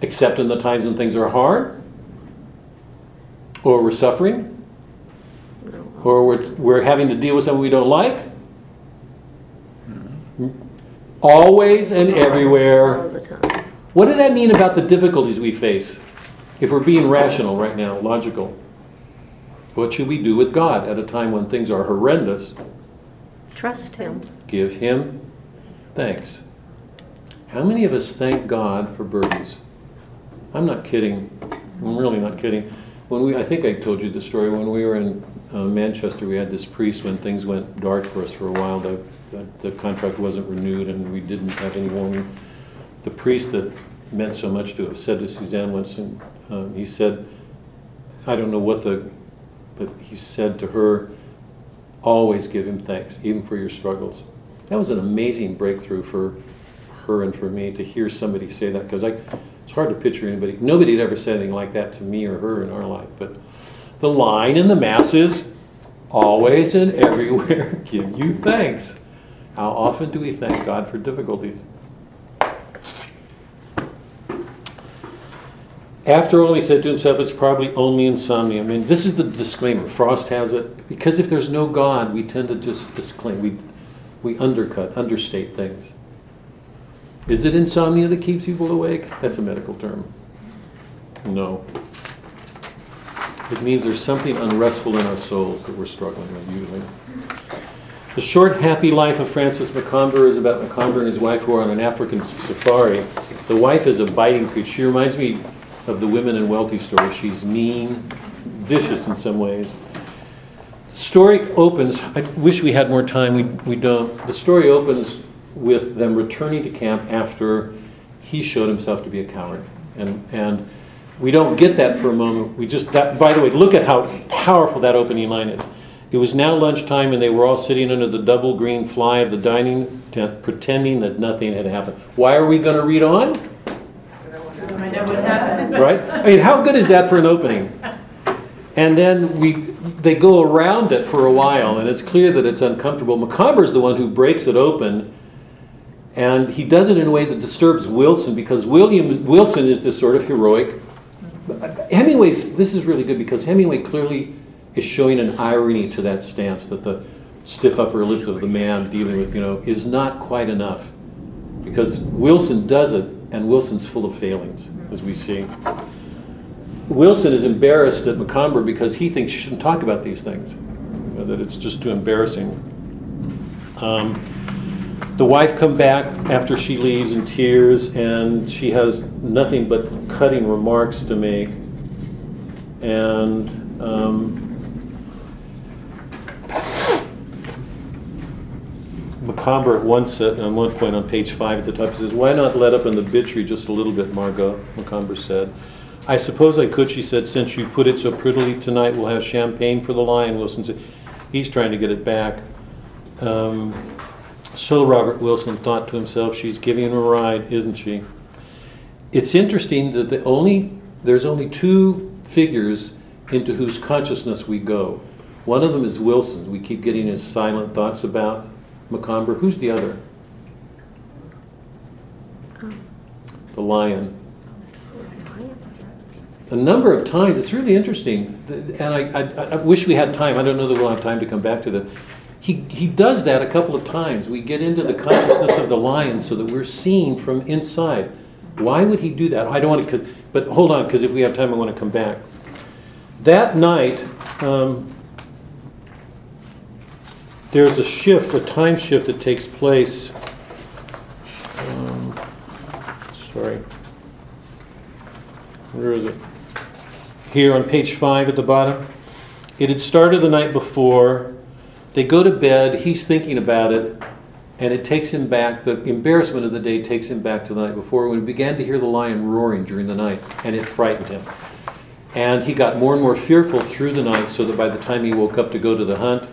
except in the times when things are hard, or we're suffering, or we're, we're having to deal with something we don't like? Always and everywhere. What does that mean about the difficulties we face? If we're being rational right now, logical. What should we do with God at a time when things are horrendous? Trust him. Give Him thanks. How many of us thank God for birdies? I'm not kidding. I'm really not kidding. When we, I think I told you the story. When we were in uh, Manchester, we had this priest. When things went dark for us for a while, the, the, the contract wasn't renewed, and we didn't have any warning. The priest that meant so much to us said to Suzanne Winston, um, he said, I don't know what the, but he said to her, always give him thanks, even for your struggles. That was an amazing breakthrough for her and for me to hear somebody say that because I, it's hard to picture anybody. Nobody had ever said anything like that to me or her in our life. But the line in the mass is always and everywhere give you thanks. How often do we thank God for difficulties? After all, he said to himself, it's probably only insomnia. I mean, this is the disclaimer. Frost has it. Because if there's no God, we tend to just disclaim. We, we undercut, understate things. Is it insomnia that keeps people awake? That's a medical term. No. It means there's something unrestful in our souls that we're struggling with, usually. The short, happy life of Francis Macomber is about Macomber and his wife who are on an African safari. The wife is a biting creature. She reminds me of the women in Welty story. She's mean, vicious in some ways. Story opens, I wish we had more time, we, we don't. The story opens with them returning to camp after he showed himself to be a coward. And, and we don't get that for a moment. We just, that, by the way, look at how powerful that opening line is. It was now lunchtime, and they were all sitting under the double green fly of the dining tent, pretending that nothing had happened. Why are we going to read on? Right? I mean, how good is that for an opening? And then we, they go around it for a while, and it's clear that it's uncomfortable. Macomber's the one who breaks it open, and he does it in a way that disturbs Wilson because William Wilson is this sort of heroic. Hemingway's. This is really good because Hemingway clearly is showing an irony to that stance that the stiff upper lip of the man dealing with, you know, is not quite enough because Wilson does it, and Wilson's full of failings, as we see. Wilson is embarrassed at Macomber because he thinks you shouldn't talk about these things, you know, that it's just too embarrassing. Um, the wife come back after she leaves in tears, and she has nothing but cutting remarks to make. And um, Macomber at one on one point on page five at the top, he says, "Why not let up in the bitchery just a little bit, Margot?" Macomber said. "I suppose I could," she said, "since you put it so prettily. Tonight we'll have champagne for the lion." Wilson said, "He's trying to get it back." Um, so Robert Wilson thought to himself, "She's giving him a ride, isn't she?" It's interesting that the only there's only two figures into whose consciousness we go. One of them is Wilson's. We keep getting his silent thoughts about Macomber. Who's the other? The lion. A number of times, it's really interesting, and I, I, I wish we had time. I don't know that we'll have time to come back to that. He, he does that a couple of times. We get into the consciousness of the lion so that we're seeing from inside. Why would he do that? I don't want to, but hold on, because if we have time, I want to come back. That night, um, there's a shift, a time shift that takes place. Um, sorry. Where is it? Here on page five at the bottom. It had started the night before. They go to bed. He's thinking about it. And it takes him back, the embarrassment of the day takes him back to the night before when he began to hear the lion roaring during the night, and it frightened him. And he got more and more fearful through the night, so that by the time he woke up to go to the hunt,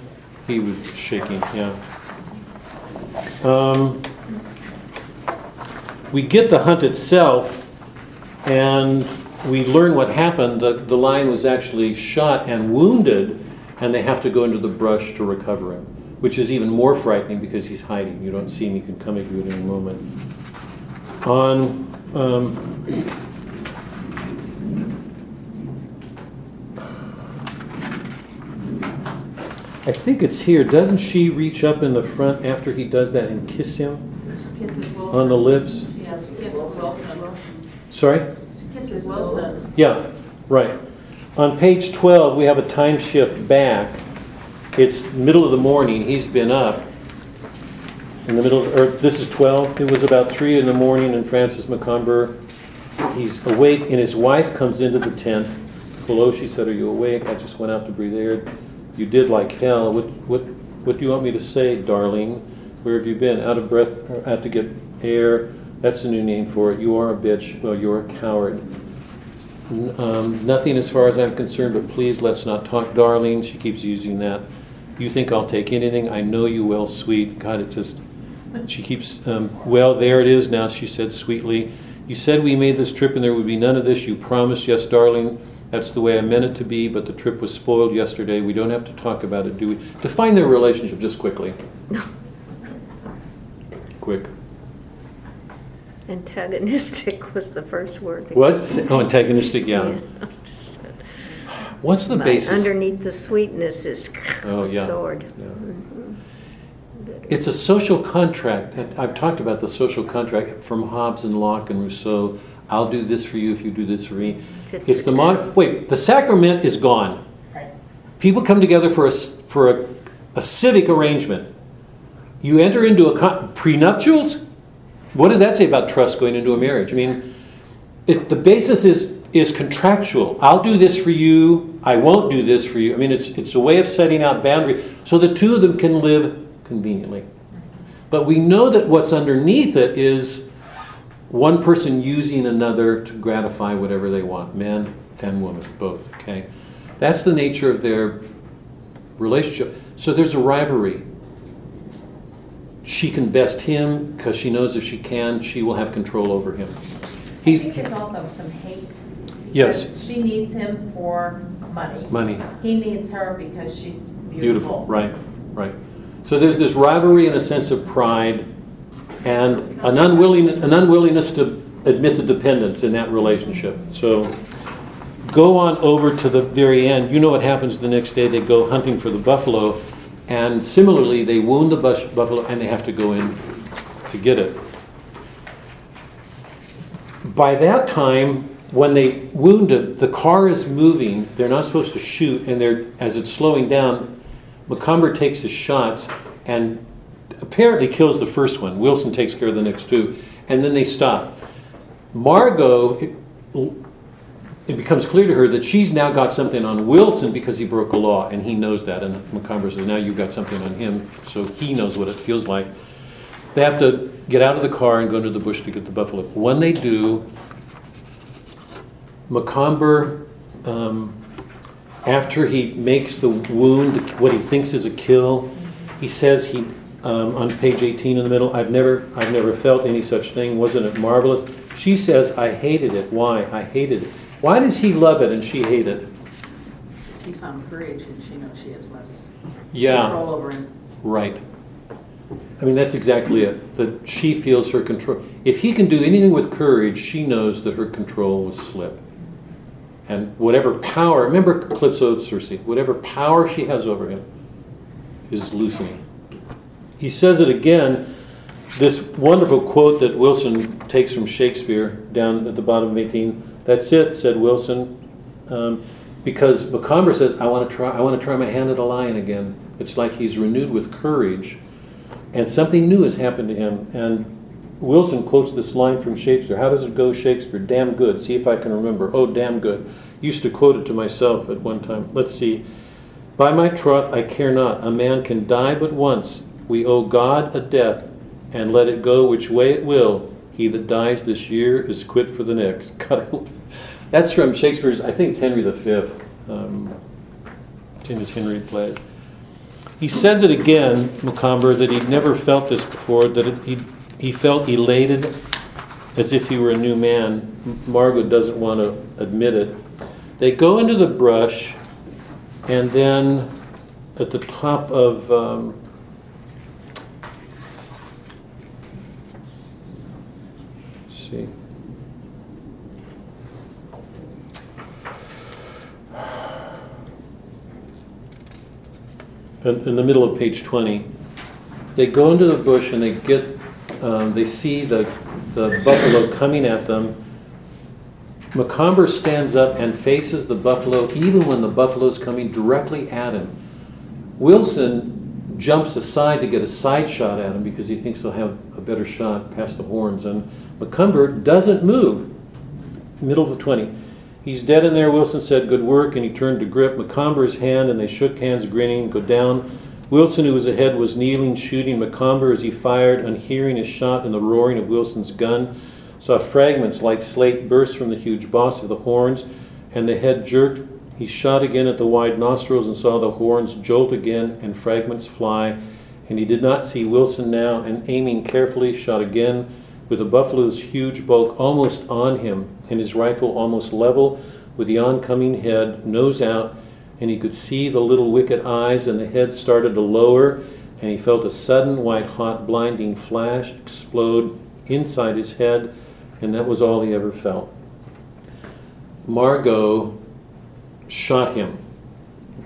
he was shaking, yeah. Um, we get the hunt itself, and we learn what happened. The, the lion was actually shot and wounded, and they have to go into the brush to recover him, which is even more frightening because he's hiding. You don't see him, he can come at you at any moment. On um, I think it's here. Doesn't she reach up in the front after he does that and kiss him? Kisses Wilson. on the lips. Yeah, she kisses Wilson. Sorry? She kisses Wilson. Yeah, right. On page 12, we have a time shift back. It's middle of the morning. He's been up in the middle, or this is 12. It was about 3 in the morning, and Francis Macomber, he's awake, and his wife comes into the tent. Hello, she said, are you awake? I just went out to breathe air. You did like hell. What, what, what do you want me to say, darling? Where have you been? Out of breath, out to get air? That's a new name for it. You are a bitch. Well, you're a coward. Um, nothing as far as I'm concerned, but please let's not talk, darling. She keeps using that. You think I'll take anything? I know you will, sweet. God, it just. She keeps. Um, well, there it is now. She said sweetly. You said we made this trip and there would be none of this. You promised, yes, darling. That's the way I meant it to be. But the trip was spoiled yesterday. We don't have to talk about it, do we? Define their relationship just quickly. No. Quick. Antagonistic was the first word. that What's oh antagonistic? Yeah. What's the But basis? Underneath the sweetness is Oh, yeah. sword. Yeah. Mhm. It's a social contract. and I've talked about the social contract from Hobbes and Locke and Rousseau. I'll do this for you if you do this for me. It's the modern. Wait, the sacrament is gone. Right. People come together for a s- for a, a civic arrangement. You enter into a con- prenuptials. What does that say about trust going into a marriage? I mean, it, the basis is is contractual. I'll do this for you. I won't do this for you. I mean, it's it's a way of setting out boundaries so the two of them can live conveniently. But we know that what's underneath it is one person using another to gratify whatever they want, man and woman, both. Okay, that's the nature of their relationship. So there's a rivalry. She can best him because she knows if she can, she will have control over him. I He's think it's also some hate. Yes. She needs him for money. money. He needs her because she's beautiful. Beautiful, right, right. So there's this rivalry and a sense of pride and an unwilling, an unwillingness to admit the dependence in that relationship. So go on over to the very end. You know what happens the next day? They go hunting for the buffalo, and similarly, they wound the bus- buffalo and they have to go in to get it. By that time, when they wound it, the car is moving. They're not supposed to shoot, and they're as it's slowing down. Macomber takes his shots and apparently kills the first one. Wilson takes care of the next two, and then they stop. Margot, it, becomes clear to her that she's now got something on Wilson because he broke a law, and he knows that. And Macomber says, "Now you've got something on him, so he knows what it feels like." They have to get out of the car and go into the bush to get the buffalo. When they do, Macomber, um, after he makes the wound, what he thinks is a kill, he says he, um, on page 18 in the middle, I've never, I've never felt any such thing. Wasn't it marvelous? She says, I hated it. Why? I hated it. Why does he love it and she hate it? He found courage and she knows she has less Yeah. control over him. Right. I mean, that's exactly it. That she feels her control. If he can do anything with courage, she knows that her control will slip. And whatever power, remember Calypso Circe, whatever power she has over him is loosening. He says it again, this wonderful quote that Wilson takes from Shakespeare down at the bottom of 18. That's it, said Wilson. Um, because Macomber says, I want to try, I want to try my hand at a lion again. It's like he's renewed with courage, and something new has happened to him. And Wilson quotes this line from Shakespeare. How does it go, Shakespeare? Damn good. See if I can remember. Oh, damn good. Used to quote it to myself at one time. Let's see. By my troth, I care not. A man can die but once. We owe God a death, and let it go which way it will. He that dies this year is quit for the next. That's from Shakespeare's, I think it's Henry V, um, in Henry plays. He says it again, Macomber, that he'd never felt this before, that it, he, he felt elated as if he were a new man. Margot doesn't want to admit it. They go into the brush, and then at the top of. Um, let's see. In, in the middle of page 20, they go into the bush and they get um, they see the, the buffalo coming at them. Macomber stands up and faces the buffalo even when the buffalo's coming directly at him. Wilson jumps aside to get a side shot at him because he thinks he'll have a better shot past the horns. And Macomber doesn't move. Middle of the 20. He's dead in there, Wilson said, good work, and he turned to grip Macomber's hand, and they shook hands, grinning, go down. Wilson, who was ahead, was kneeling, shooting Macomber as he fired, unhearing his shot and the roaring of Wilson's gun. Saw fragments like slate burst from the huge boss of the horns, and the head jerked. He shot again at the wide nostrils and saw the horns jolt again and fragments fly. And he did not see Wilson now, and aiming carefully, shot again with the buffalo's huge bulk almost on him, and his rifle almost level with the oncoming head, nose out, and he could see the little wicked eyes, and the head started to lower, and he felt a sudden white hot blinding flash explode inside his head, and that was all he ever felt. Margot shot him.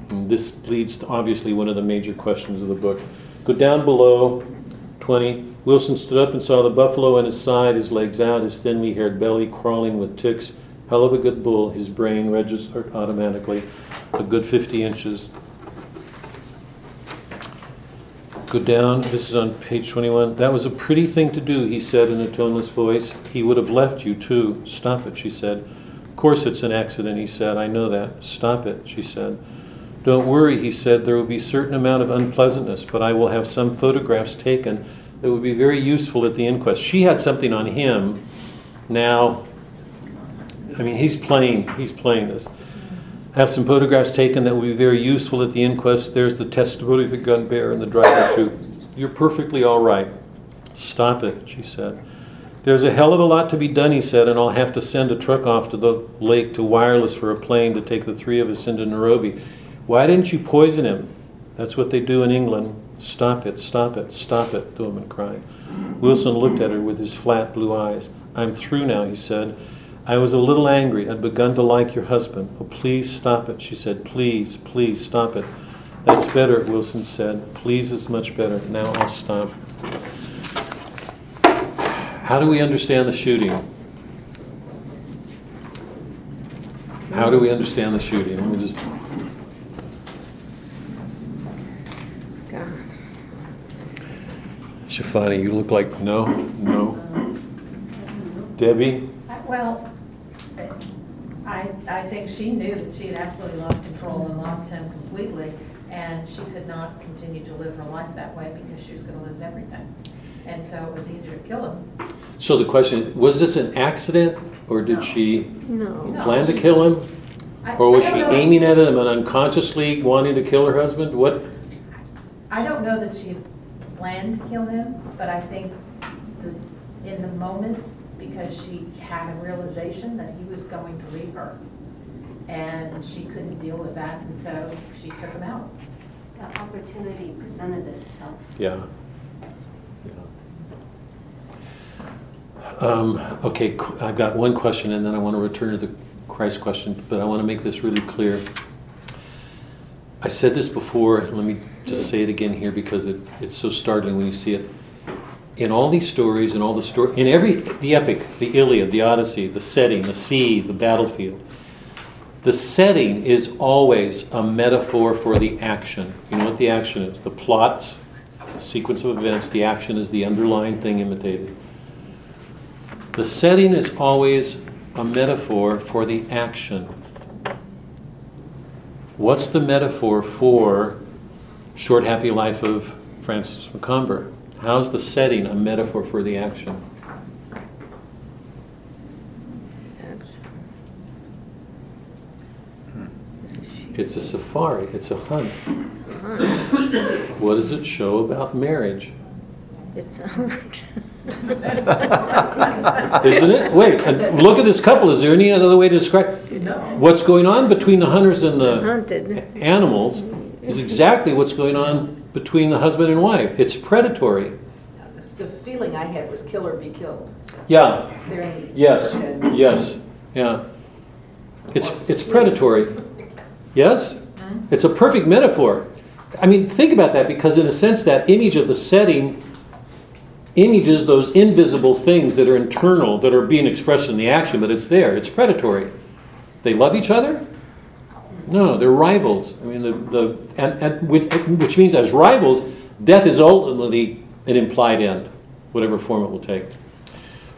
And this leads to obviously one of the major questions of the book. Go down below 20. Wilson stood up and saw the buffalo on his side, his legs out, his thinly haired belly crawling with ticks. Hell of a good bull. His brain registered automatically a good 50 inches. Go down. This is on page 21. That was a pretty thing to do, he said in a toneless voice. He would have left you, too. Stop it, she said. Of course it's an accident, he said. I know that. Stop it, she said. Don't worry, he said. There will be a certain amount of unpleasantness, but I will have some photographs taken that would be very useful at the inquest. She had something on him. Now, I mean, he's playing. He's playing this. Have some photographs taken that will be very useful at the inquest. There's the testimony of the gun bearer and the driver too. You're perfectly all right. Stop it, she said. There's a hell of a lot to be done, he said, and I'll have to send a truck off to the lake to wireless for a plane to take the three of us into Nairobi. Why didn't you poison him? That's what they do in England. Stop it, stop it, stop it, the woman cried. Wilson looked at her with his flat blue eyes. I'm through now, he said. I was a little angry. I'd begun to like your husband. Oh, please stop it, she said. Please, please stop it. That's better, Wilson said. Please is much better. Now I'll stop. How do we understand the shooting? How do we understand the shooting? Let me just. Shafani, you look like no, no. Debbie? I- Well, I, I think she knew that she had absolutely lost control and lost him completely, and she could not continue to live her life that way because she was gonna lose everything. And so it was easier to kill him. So the question, was this an accident or did No. she No. No. plan to kill him? I- Or was I she don't know- aiming at him and unconsciously wanting to kill her husband? What? I don't know that she planned to kill him, but I think the- in the moment, because she had a realization that he was going to leave her. And she couldn't deal with that, and so she took him out. The opportunity presented itself. Yeah. Yeah. Um, okay, qu- I've got one question and then I want to return to the Christ question, but I want to make this really clear. I said this before, let me just say it again here because it, it's so startling when you see it. In all these stories, in all the story, in every the epic, the Iliad, the Odyssey, the setting, the sea, the battlefield, the setting is always a metaphor for the action. You know what the action is? The plots, the sequence of events, the action is the underlying thing imitated. The setting is always a metaphor for the action. What's the metaphor for Short Happy Life of Francis Macomber? How's the setting a metaphor for the action? It's a safari, it's a hunt. What does it show about marriage? It's a hunt. Isn't it? Wait, and look at this couple. Is there any other way to describe? What's going on between the hunters and the Hunted. animals is exactly what's going on between the husband and wife. It's predatory. The feeling I had was kill or be killed. Yeah, yes, yes, yeah. It's, it's predatory. Yes? Hmm? It's a perfect metaphor. I mean, think about that because, in a sense, that image of the setting images, those invisible things that are internal, that are being expressed in the action, but it's there. It's predatory. They love each other? No, they're rivals. I mean, the, the and, and which, which means as rivals, death is ultimately an implied end, whatever form it will take.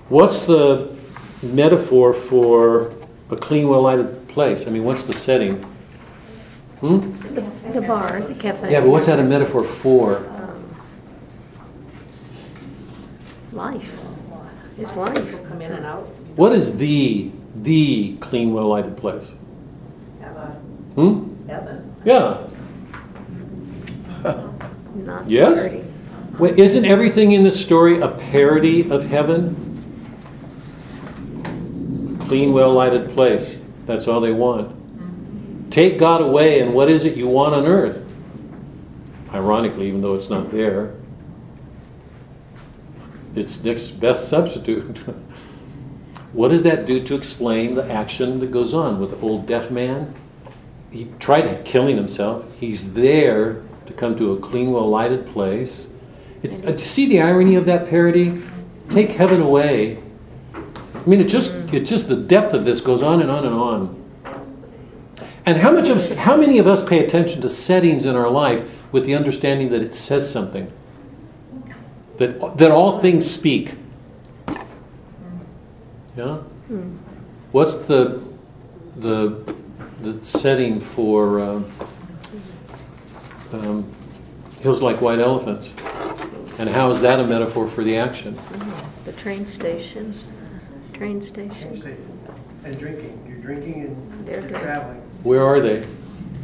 What's the metaphor for a clean, well-lighted place? I mean, what's the setting? Hmm? The the bar, the cafe. Yeah, but what's that a metaphor for? Um, Life. It's life. People come in and out. What is the the clean, well-lighted place? Hmm? heaven. Yeah. Not Yes? dirty. Wait, isn't everything in this story a parody of heaven? Clean, well-lighted place. That's all they want. Take God away, and what is it you want on earth? Ironically, even though it's not there, it's next best substitute. what does that do to explain the action that goes on with the old deaf man? He tried killing himself. He's there to come to a clean, well-lighted place. It's uh, see the irony of that parody. Take heaven away. I mean, it just it just the depth of this goes on and on and on. And how much of how many of us pay attention to settings in our life with the understanding that it says something? That that all things speak. Yeah. What's the the the setting for um, um, hills like white elephants? And how is that a metaphor for the action? The train station, train Train station. station. And drinking. You're drinking and They're you're good. traveling. Where are they?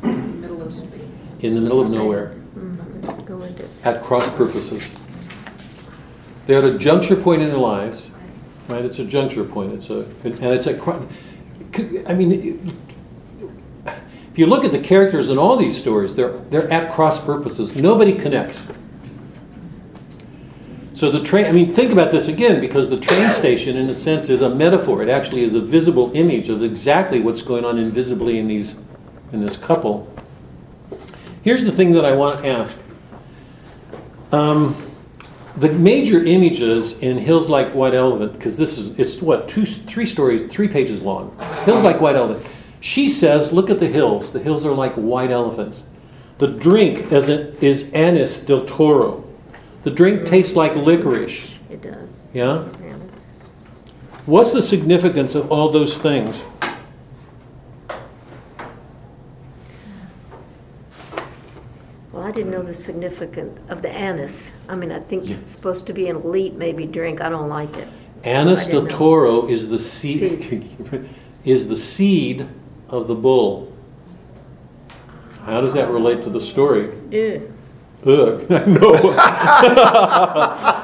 Middle of street. In the middle of nowhere. Mhm. Go into, at cross purposes. They're at a juncture point in their lives, right? It's a juncture point. It's a, and it's a. cro- I mean, it- if you look at the characters in all these stories, they're they're at cross purposes. Nobody connects. So the train. I mean, think about this again, because the train station, in a sense, is a metaphor. It actually is a visible image of exactly what's going on invisibly in these, in this couple. Here's the thing that I want to ask. Um, the major images in Hills Like White Elephant, because this is, it's what, two, three stories, three pages long. Hills Like White Elephant. She says, look at the hills. The hills are like white elephants. The drink as it, is Anis del Toro. The drink tastes like licorice. it does. Yeah? What's the significance of all those things? Well, I didn't know the significance of the anise. I mean, I think it's supposed to be an elite maybe drink. I don't like it. Anis I del know. Toro is the seed, is the seed of the bull. How does that relate to the story? Ew. Ugh, no.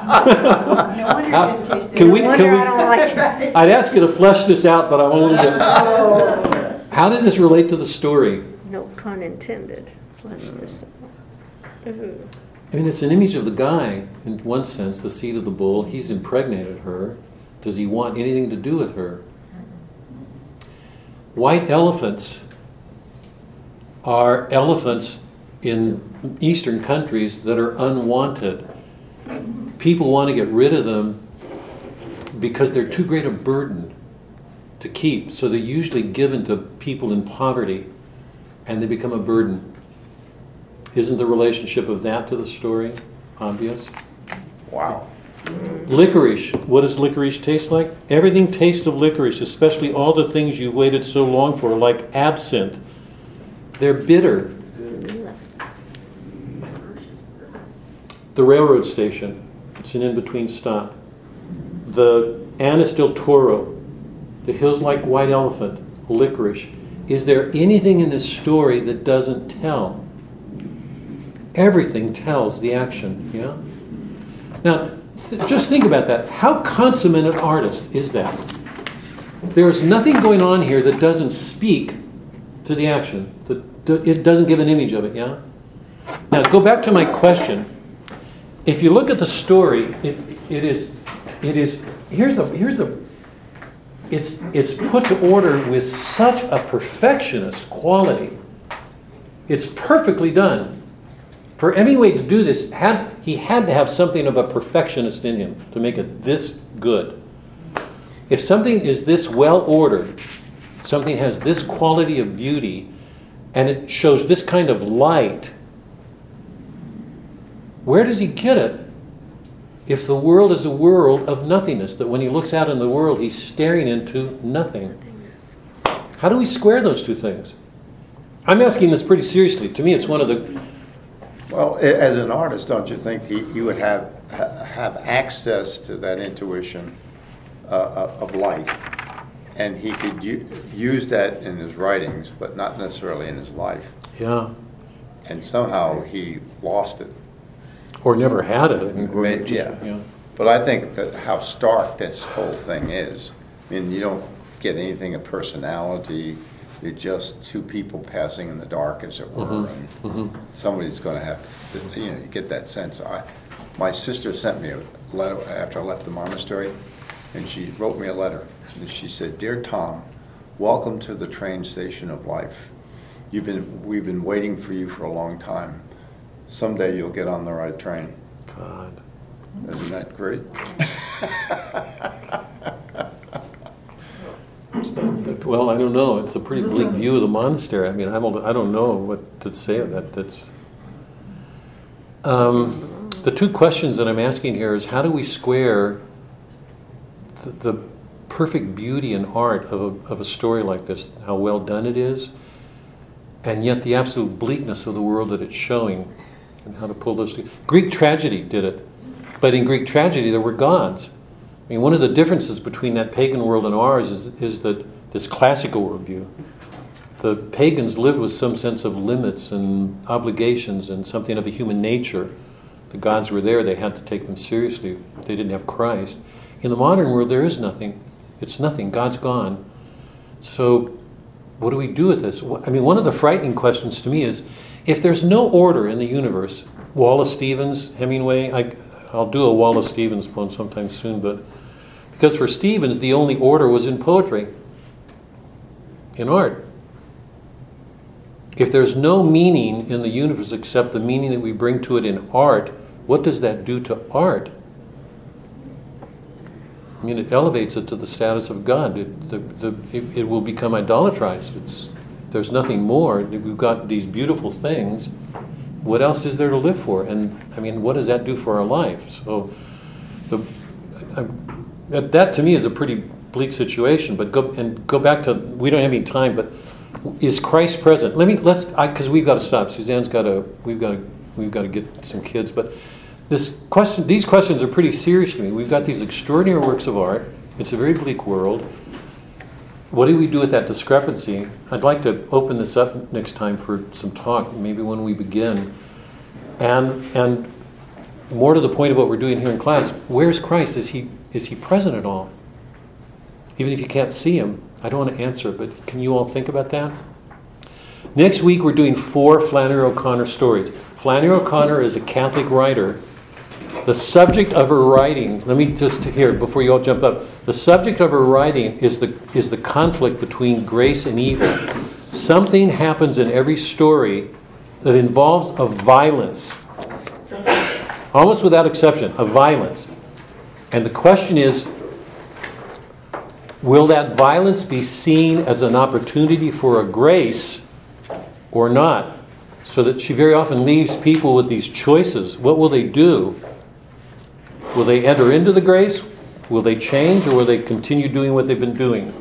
No wonder How- didn't taste that can we- good. Wonder we- I don't like it. I'd ask you to flesh this out, but I won't. leave it. How does this relate to the story? No pun intended. Flush this out. Ew. I mean, it's an image of the guy, in one sense, the seed of the bull. He's impregnated her. Does he want anything to do with her? White elephants are elephants in Eastern countries that are unwanted. People want to get rid of them because they're too great a burden to keep. So they're usually given to people in poverty and they become a burden. Isn't the relationship of that to the story obvious? Wow. Licorice. What does licorice taste like? Everything tastes of licorice, especially all the things you've waited so long for, like absinthe. They're bitter. The railroad station. It's an in between stop. The Anis del Toro. The hills like white elephant. Licorice. Is there anything in this story that doesn't tell? Everything tells the action, yeah? Now, just think about that. How consummate an artist is that? There's nothing going on here that doesn't speak to the action. That it doesn't give an image of it, yeah? Now, go back to my question. If you look at the story, it, it is, it is, here's the, here's the, it's, it's put to order with such a perfectionist quality. It's perfectly done For Hemingway to do this, had, he had to have something of a perfectionist in him to make it this good. If something is this well ordered, something has this quality of beauty, and it shows this kind of light, where does he get it? If the world is a world of nothingness, that when he looks out in the world, he's staring into nothing. How do we square those two things? I'm asking this pretty seriously. To me, it's one of the. Well, a- as an artist, don't you think you he would have, ha- have access to that intuition uh, uh, of light? And he could u- use that in his writings, but not necessarily in his life. Yeah. And somehow he lost it. Or never had it. I mean, we're May- just- yeah. But I think that how stark this whole thing is, I mean, you don't get anything of personality, just two people passing in the dark, as it were. Mm-hmm. and mm-hmm. Somebody's gonna have, to you know, you get that sense. I, my sister sent me a letter after I left the monastery, and she wrote me a letter. And she said, Dear Tom, welcome to the train station of life. You've been, we've been waiting for you for a long time. Someday you'll get on the right train. God. Isn't that great? Well, I don't know. It's a pretty bleak view of the monastery. I mean, I'm, a- I don't know what to say of that. That's. Um, the two questions that I'm asking here is how do we square the, the perfect beauty and art of a, of a story like this, how well done it is, and yet the absolute bleakness of the world that it's showing, and how to pull those two. Greek tragedy did it, but in Greek tragedy there were gods. I mean, one of the differences between that pagan world and ours is, is that this classical worldview. The pagans lived with some sense of limits and obligations and something of a human nature. The gods were there, they had to take them seriously. They didn't have Christ. In the modern world, there is nothing. It's nothing. God's gone. So, what do we do with this? I mean, one of the frightening questions to me is if there's no order in the universe, Wallace Stevens, Hemingway, I, I'll do a Wallace Stevens poem sometime soon, but because for Stevens, the only order was in poetry, in art. If there's no meaning in the universe except the meaning that we bring to it in art, what does that do to art? I mean, it elevates it to the status of God. It, the, the, it, it will become idolatrized. It's, there's nothing more. We've got these beautiful things. What else is there to live for? And I mean, what does that do for our life? So, the, I, that, that to me is a pretty bleak situation. But go and go back to we don't have any time. But is Christ present? Let me let's because we've got to stop. Suzanne's got to we've got to we've got to get some kids. But this question, these questions are pretty serious to me. We've got these extraordinary works of art. It's a very bleak world. What do we do with that discrepancy? I'd like to open this up next time for some talk, maybe when we begin. And and more to the point of what we're doing here in class, where's Christ? Is he is he present at all? Even if you can't see him, I don't want to answer, but can you all think about that? Next week we're doing four Flannery O'Connor stories. Flannery O'Connor is a Catholic writer. The subject of her writing, let me just here before you all jump up. The subject of her writing is the is the conflict between grace and evil. Something happens in every story that involves a violence. Almost without exception, a violence. And the question is will that violence be seen as an opportunity for a grace or not? So that she very often leaves people with these choices. What will they do? Will they enter into the grace? Will they change or will they continue doing what they've been doing?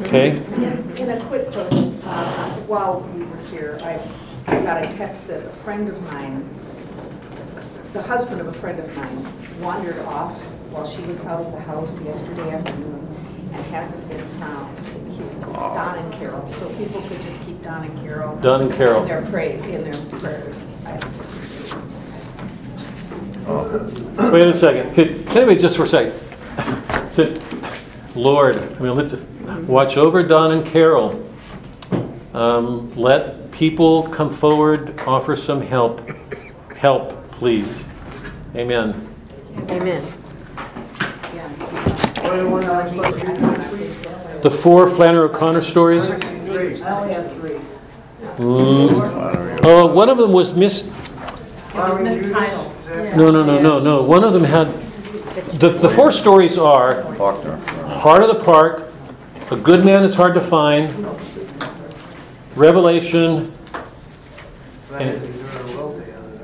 Okay? In in a quick question, uh, while we were here, I I got a text that a friend of mine, the husband of a friend of mine, wandered off while she was out of the house yesterday afternoon and hasn't been found. He- It's Don and Carol, so people could just keep Don and Carol. Don and Carol. In their pray, in their prayers. I- Wait a second. Could, can anybody just for a second? Sit. Lord, I mean, let's watch over Don and Carol. Um, let people come forward, offer some help. Help, please. Amen. Amen. yeah. What do you want to supposed to read next week? The four Flannery O'Connor stories. Grace. I only have three. Mm. Oh, one of them was Miss. It was Flowering Judas, mistitled. Is that- Yeah. No, no, no, no, no. One of them had. The, the four stories are Heart of the Park, A Good Man is Hard to Find, Revelation, That is Eudora Welty on it,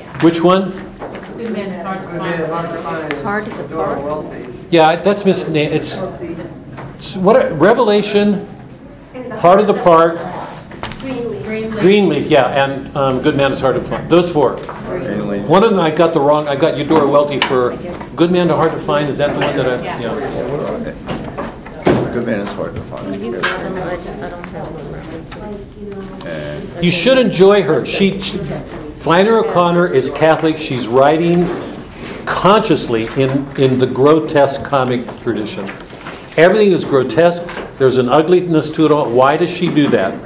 okay. which one? Good man is hard to Good man, hard to find. find is Hard to find. Yeah, that's Miss. Na- it's, it's what? Revelation, Heart of the Park, Greenleaf. Greenleaf. Greenleaf. Yeah, and um, Good Man is Hard to Find. Those four. Mainly- One of them I got the wrong. I got Eudora Welty for Good Man to Hard to Find. Is that the one that I? Yeah. Yeah. What are they? Good man is hard to find. You got some, I I don't have one. And You should enjoy her. She, she- Flannery O'Connor is Catholic. She's writing consciously in, in the grotesque comic tradition. Everything is grotesque. There's an ugliness to it all. Why does she do that?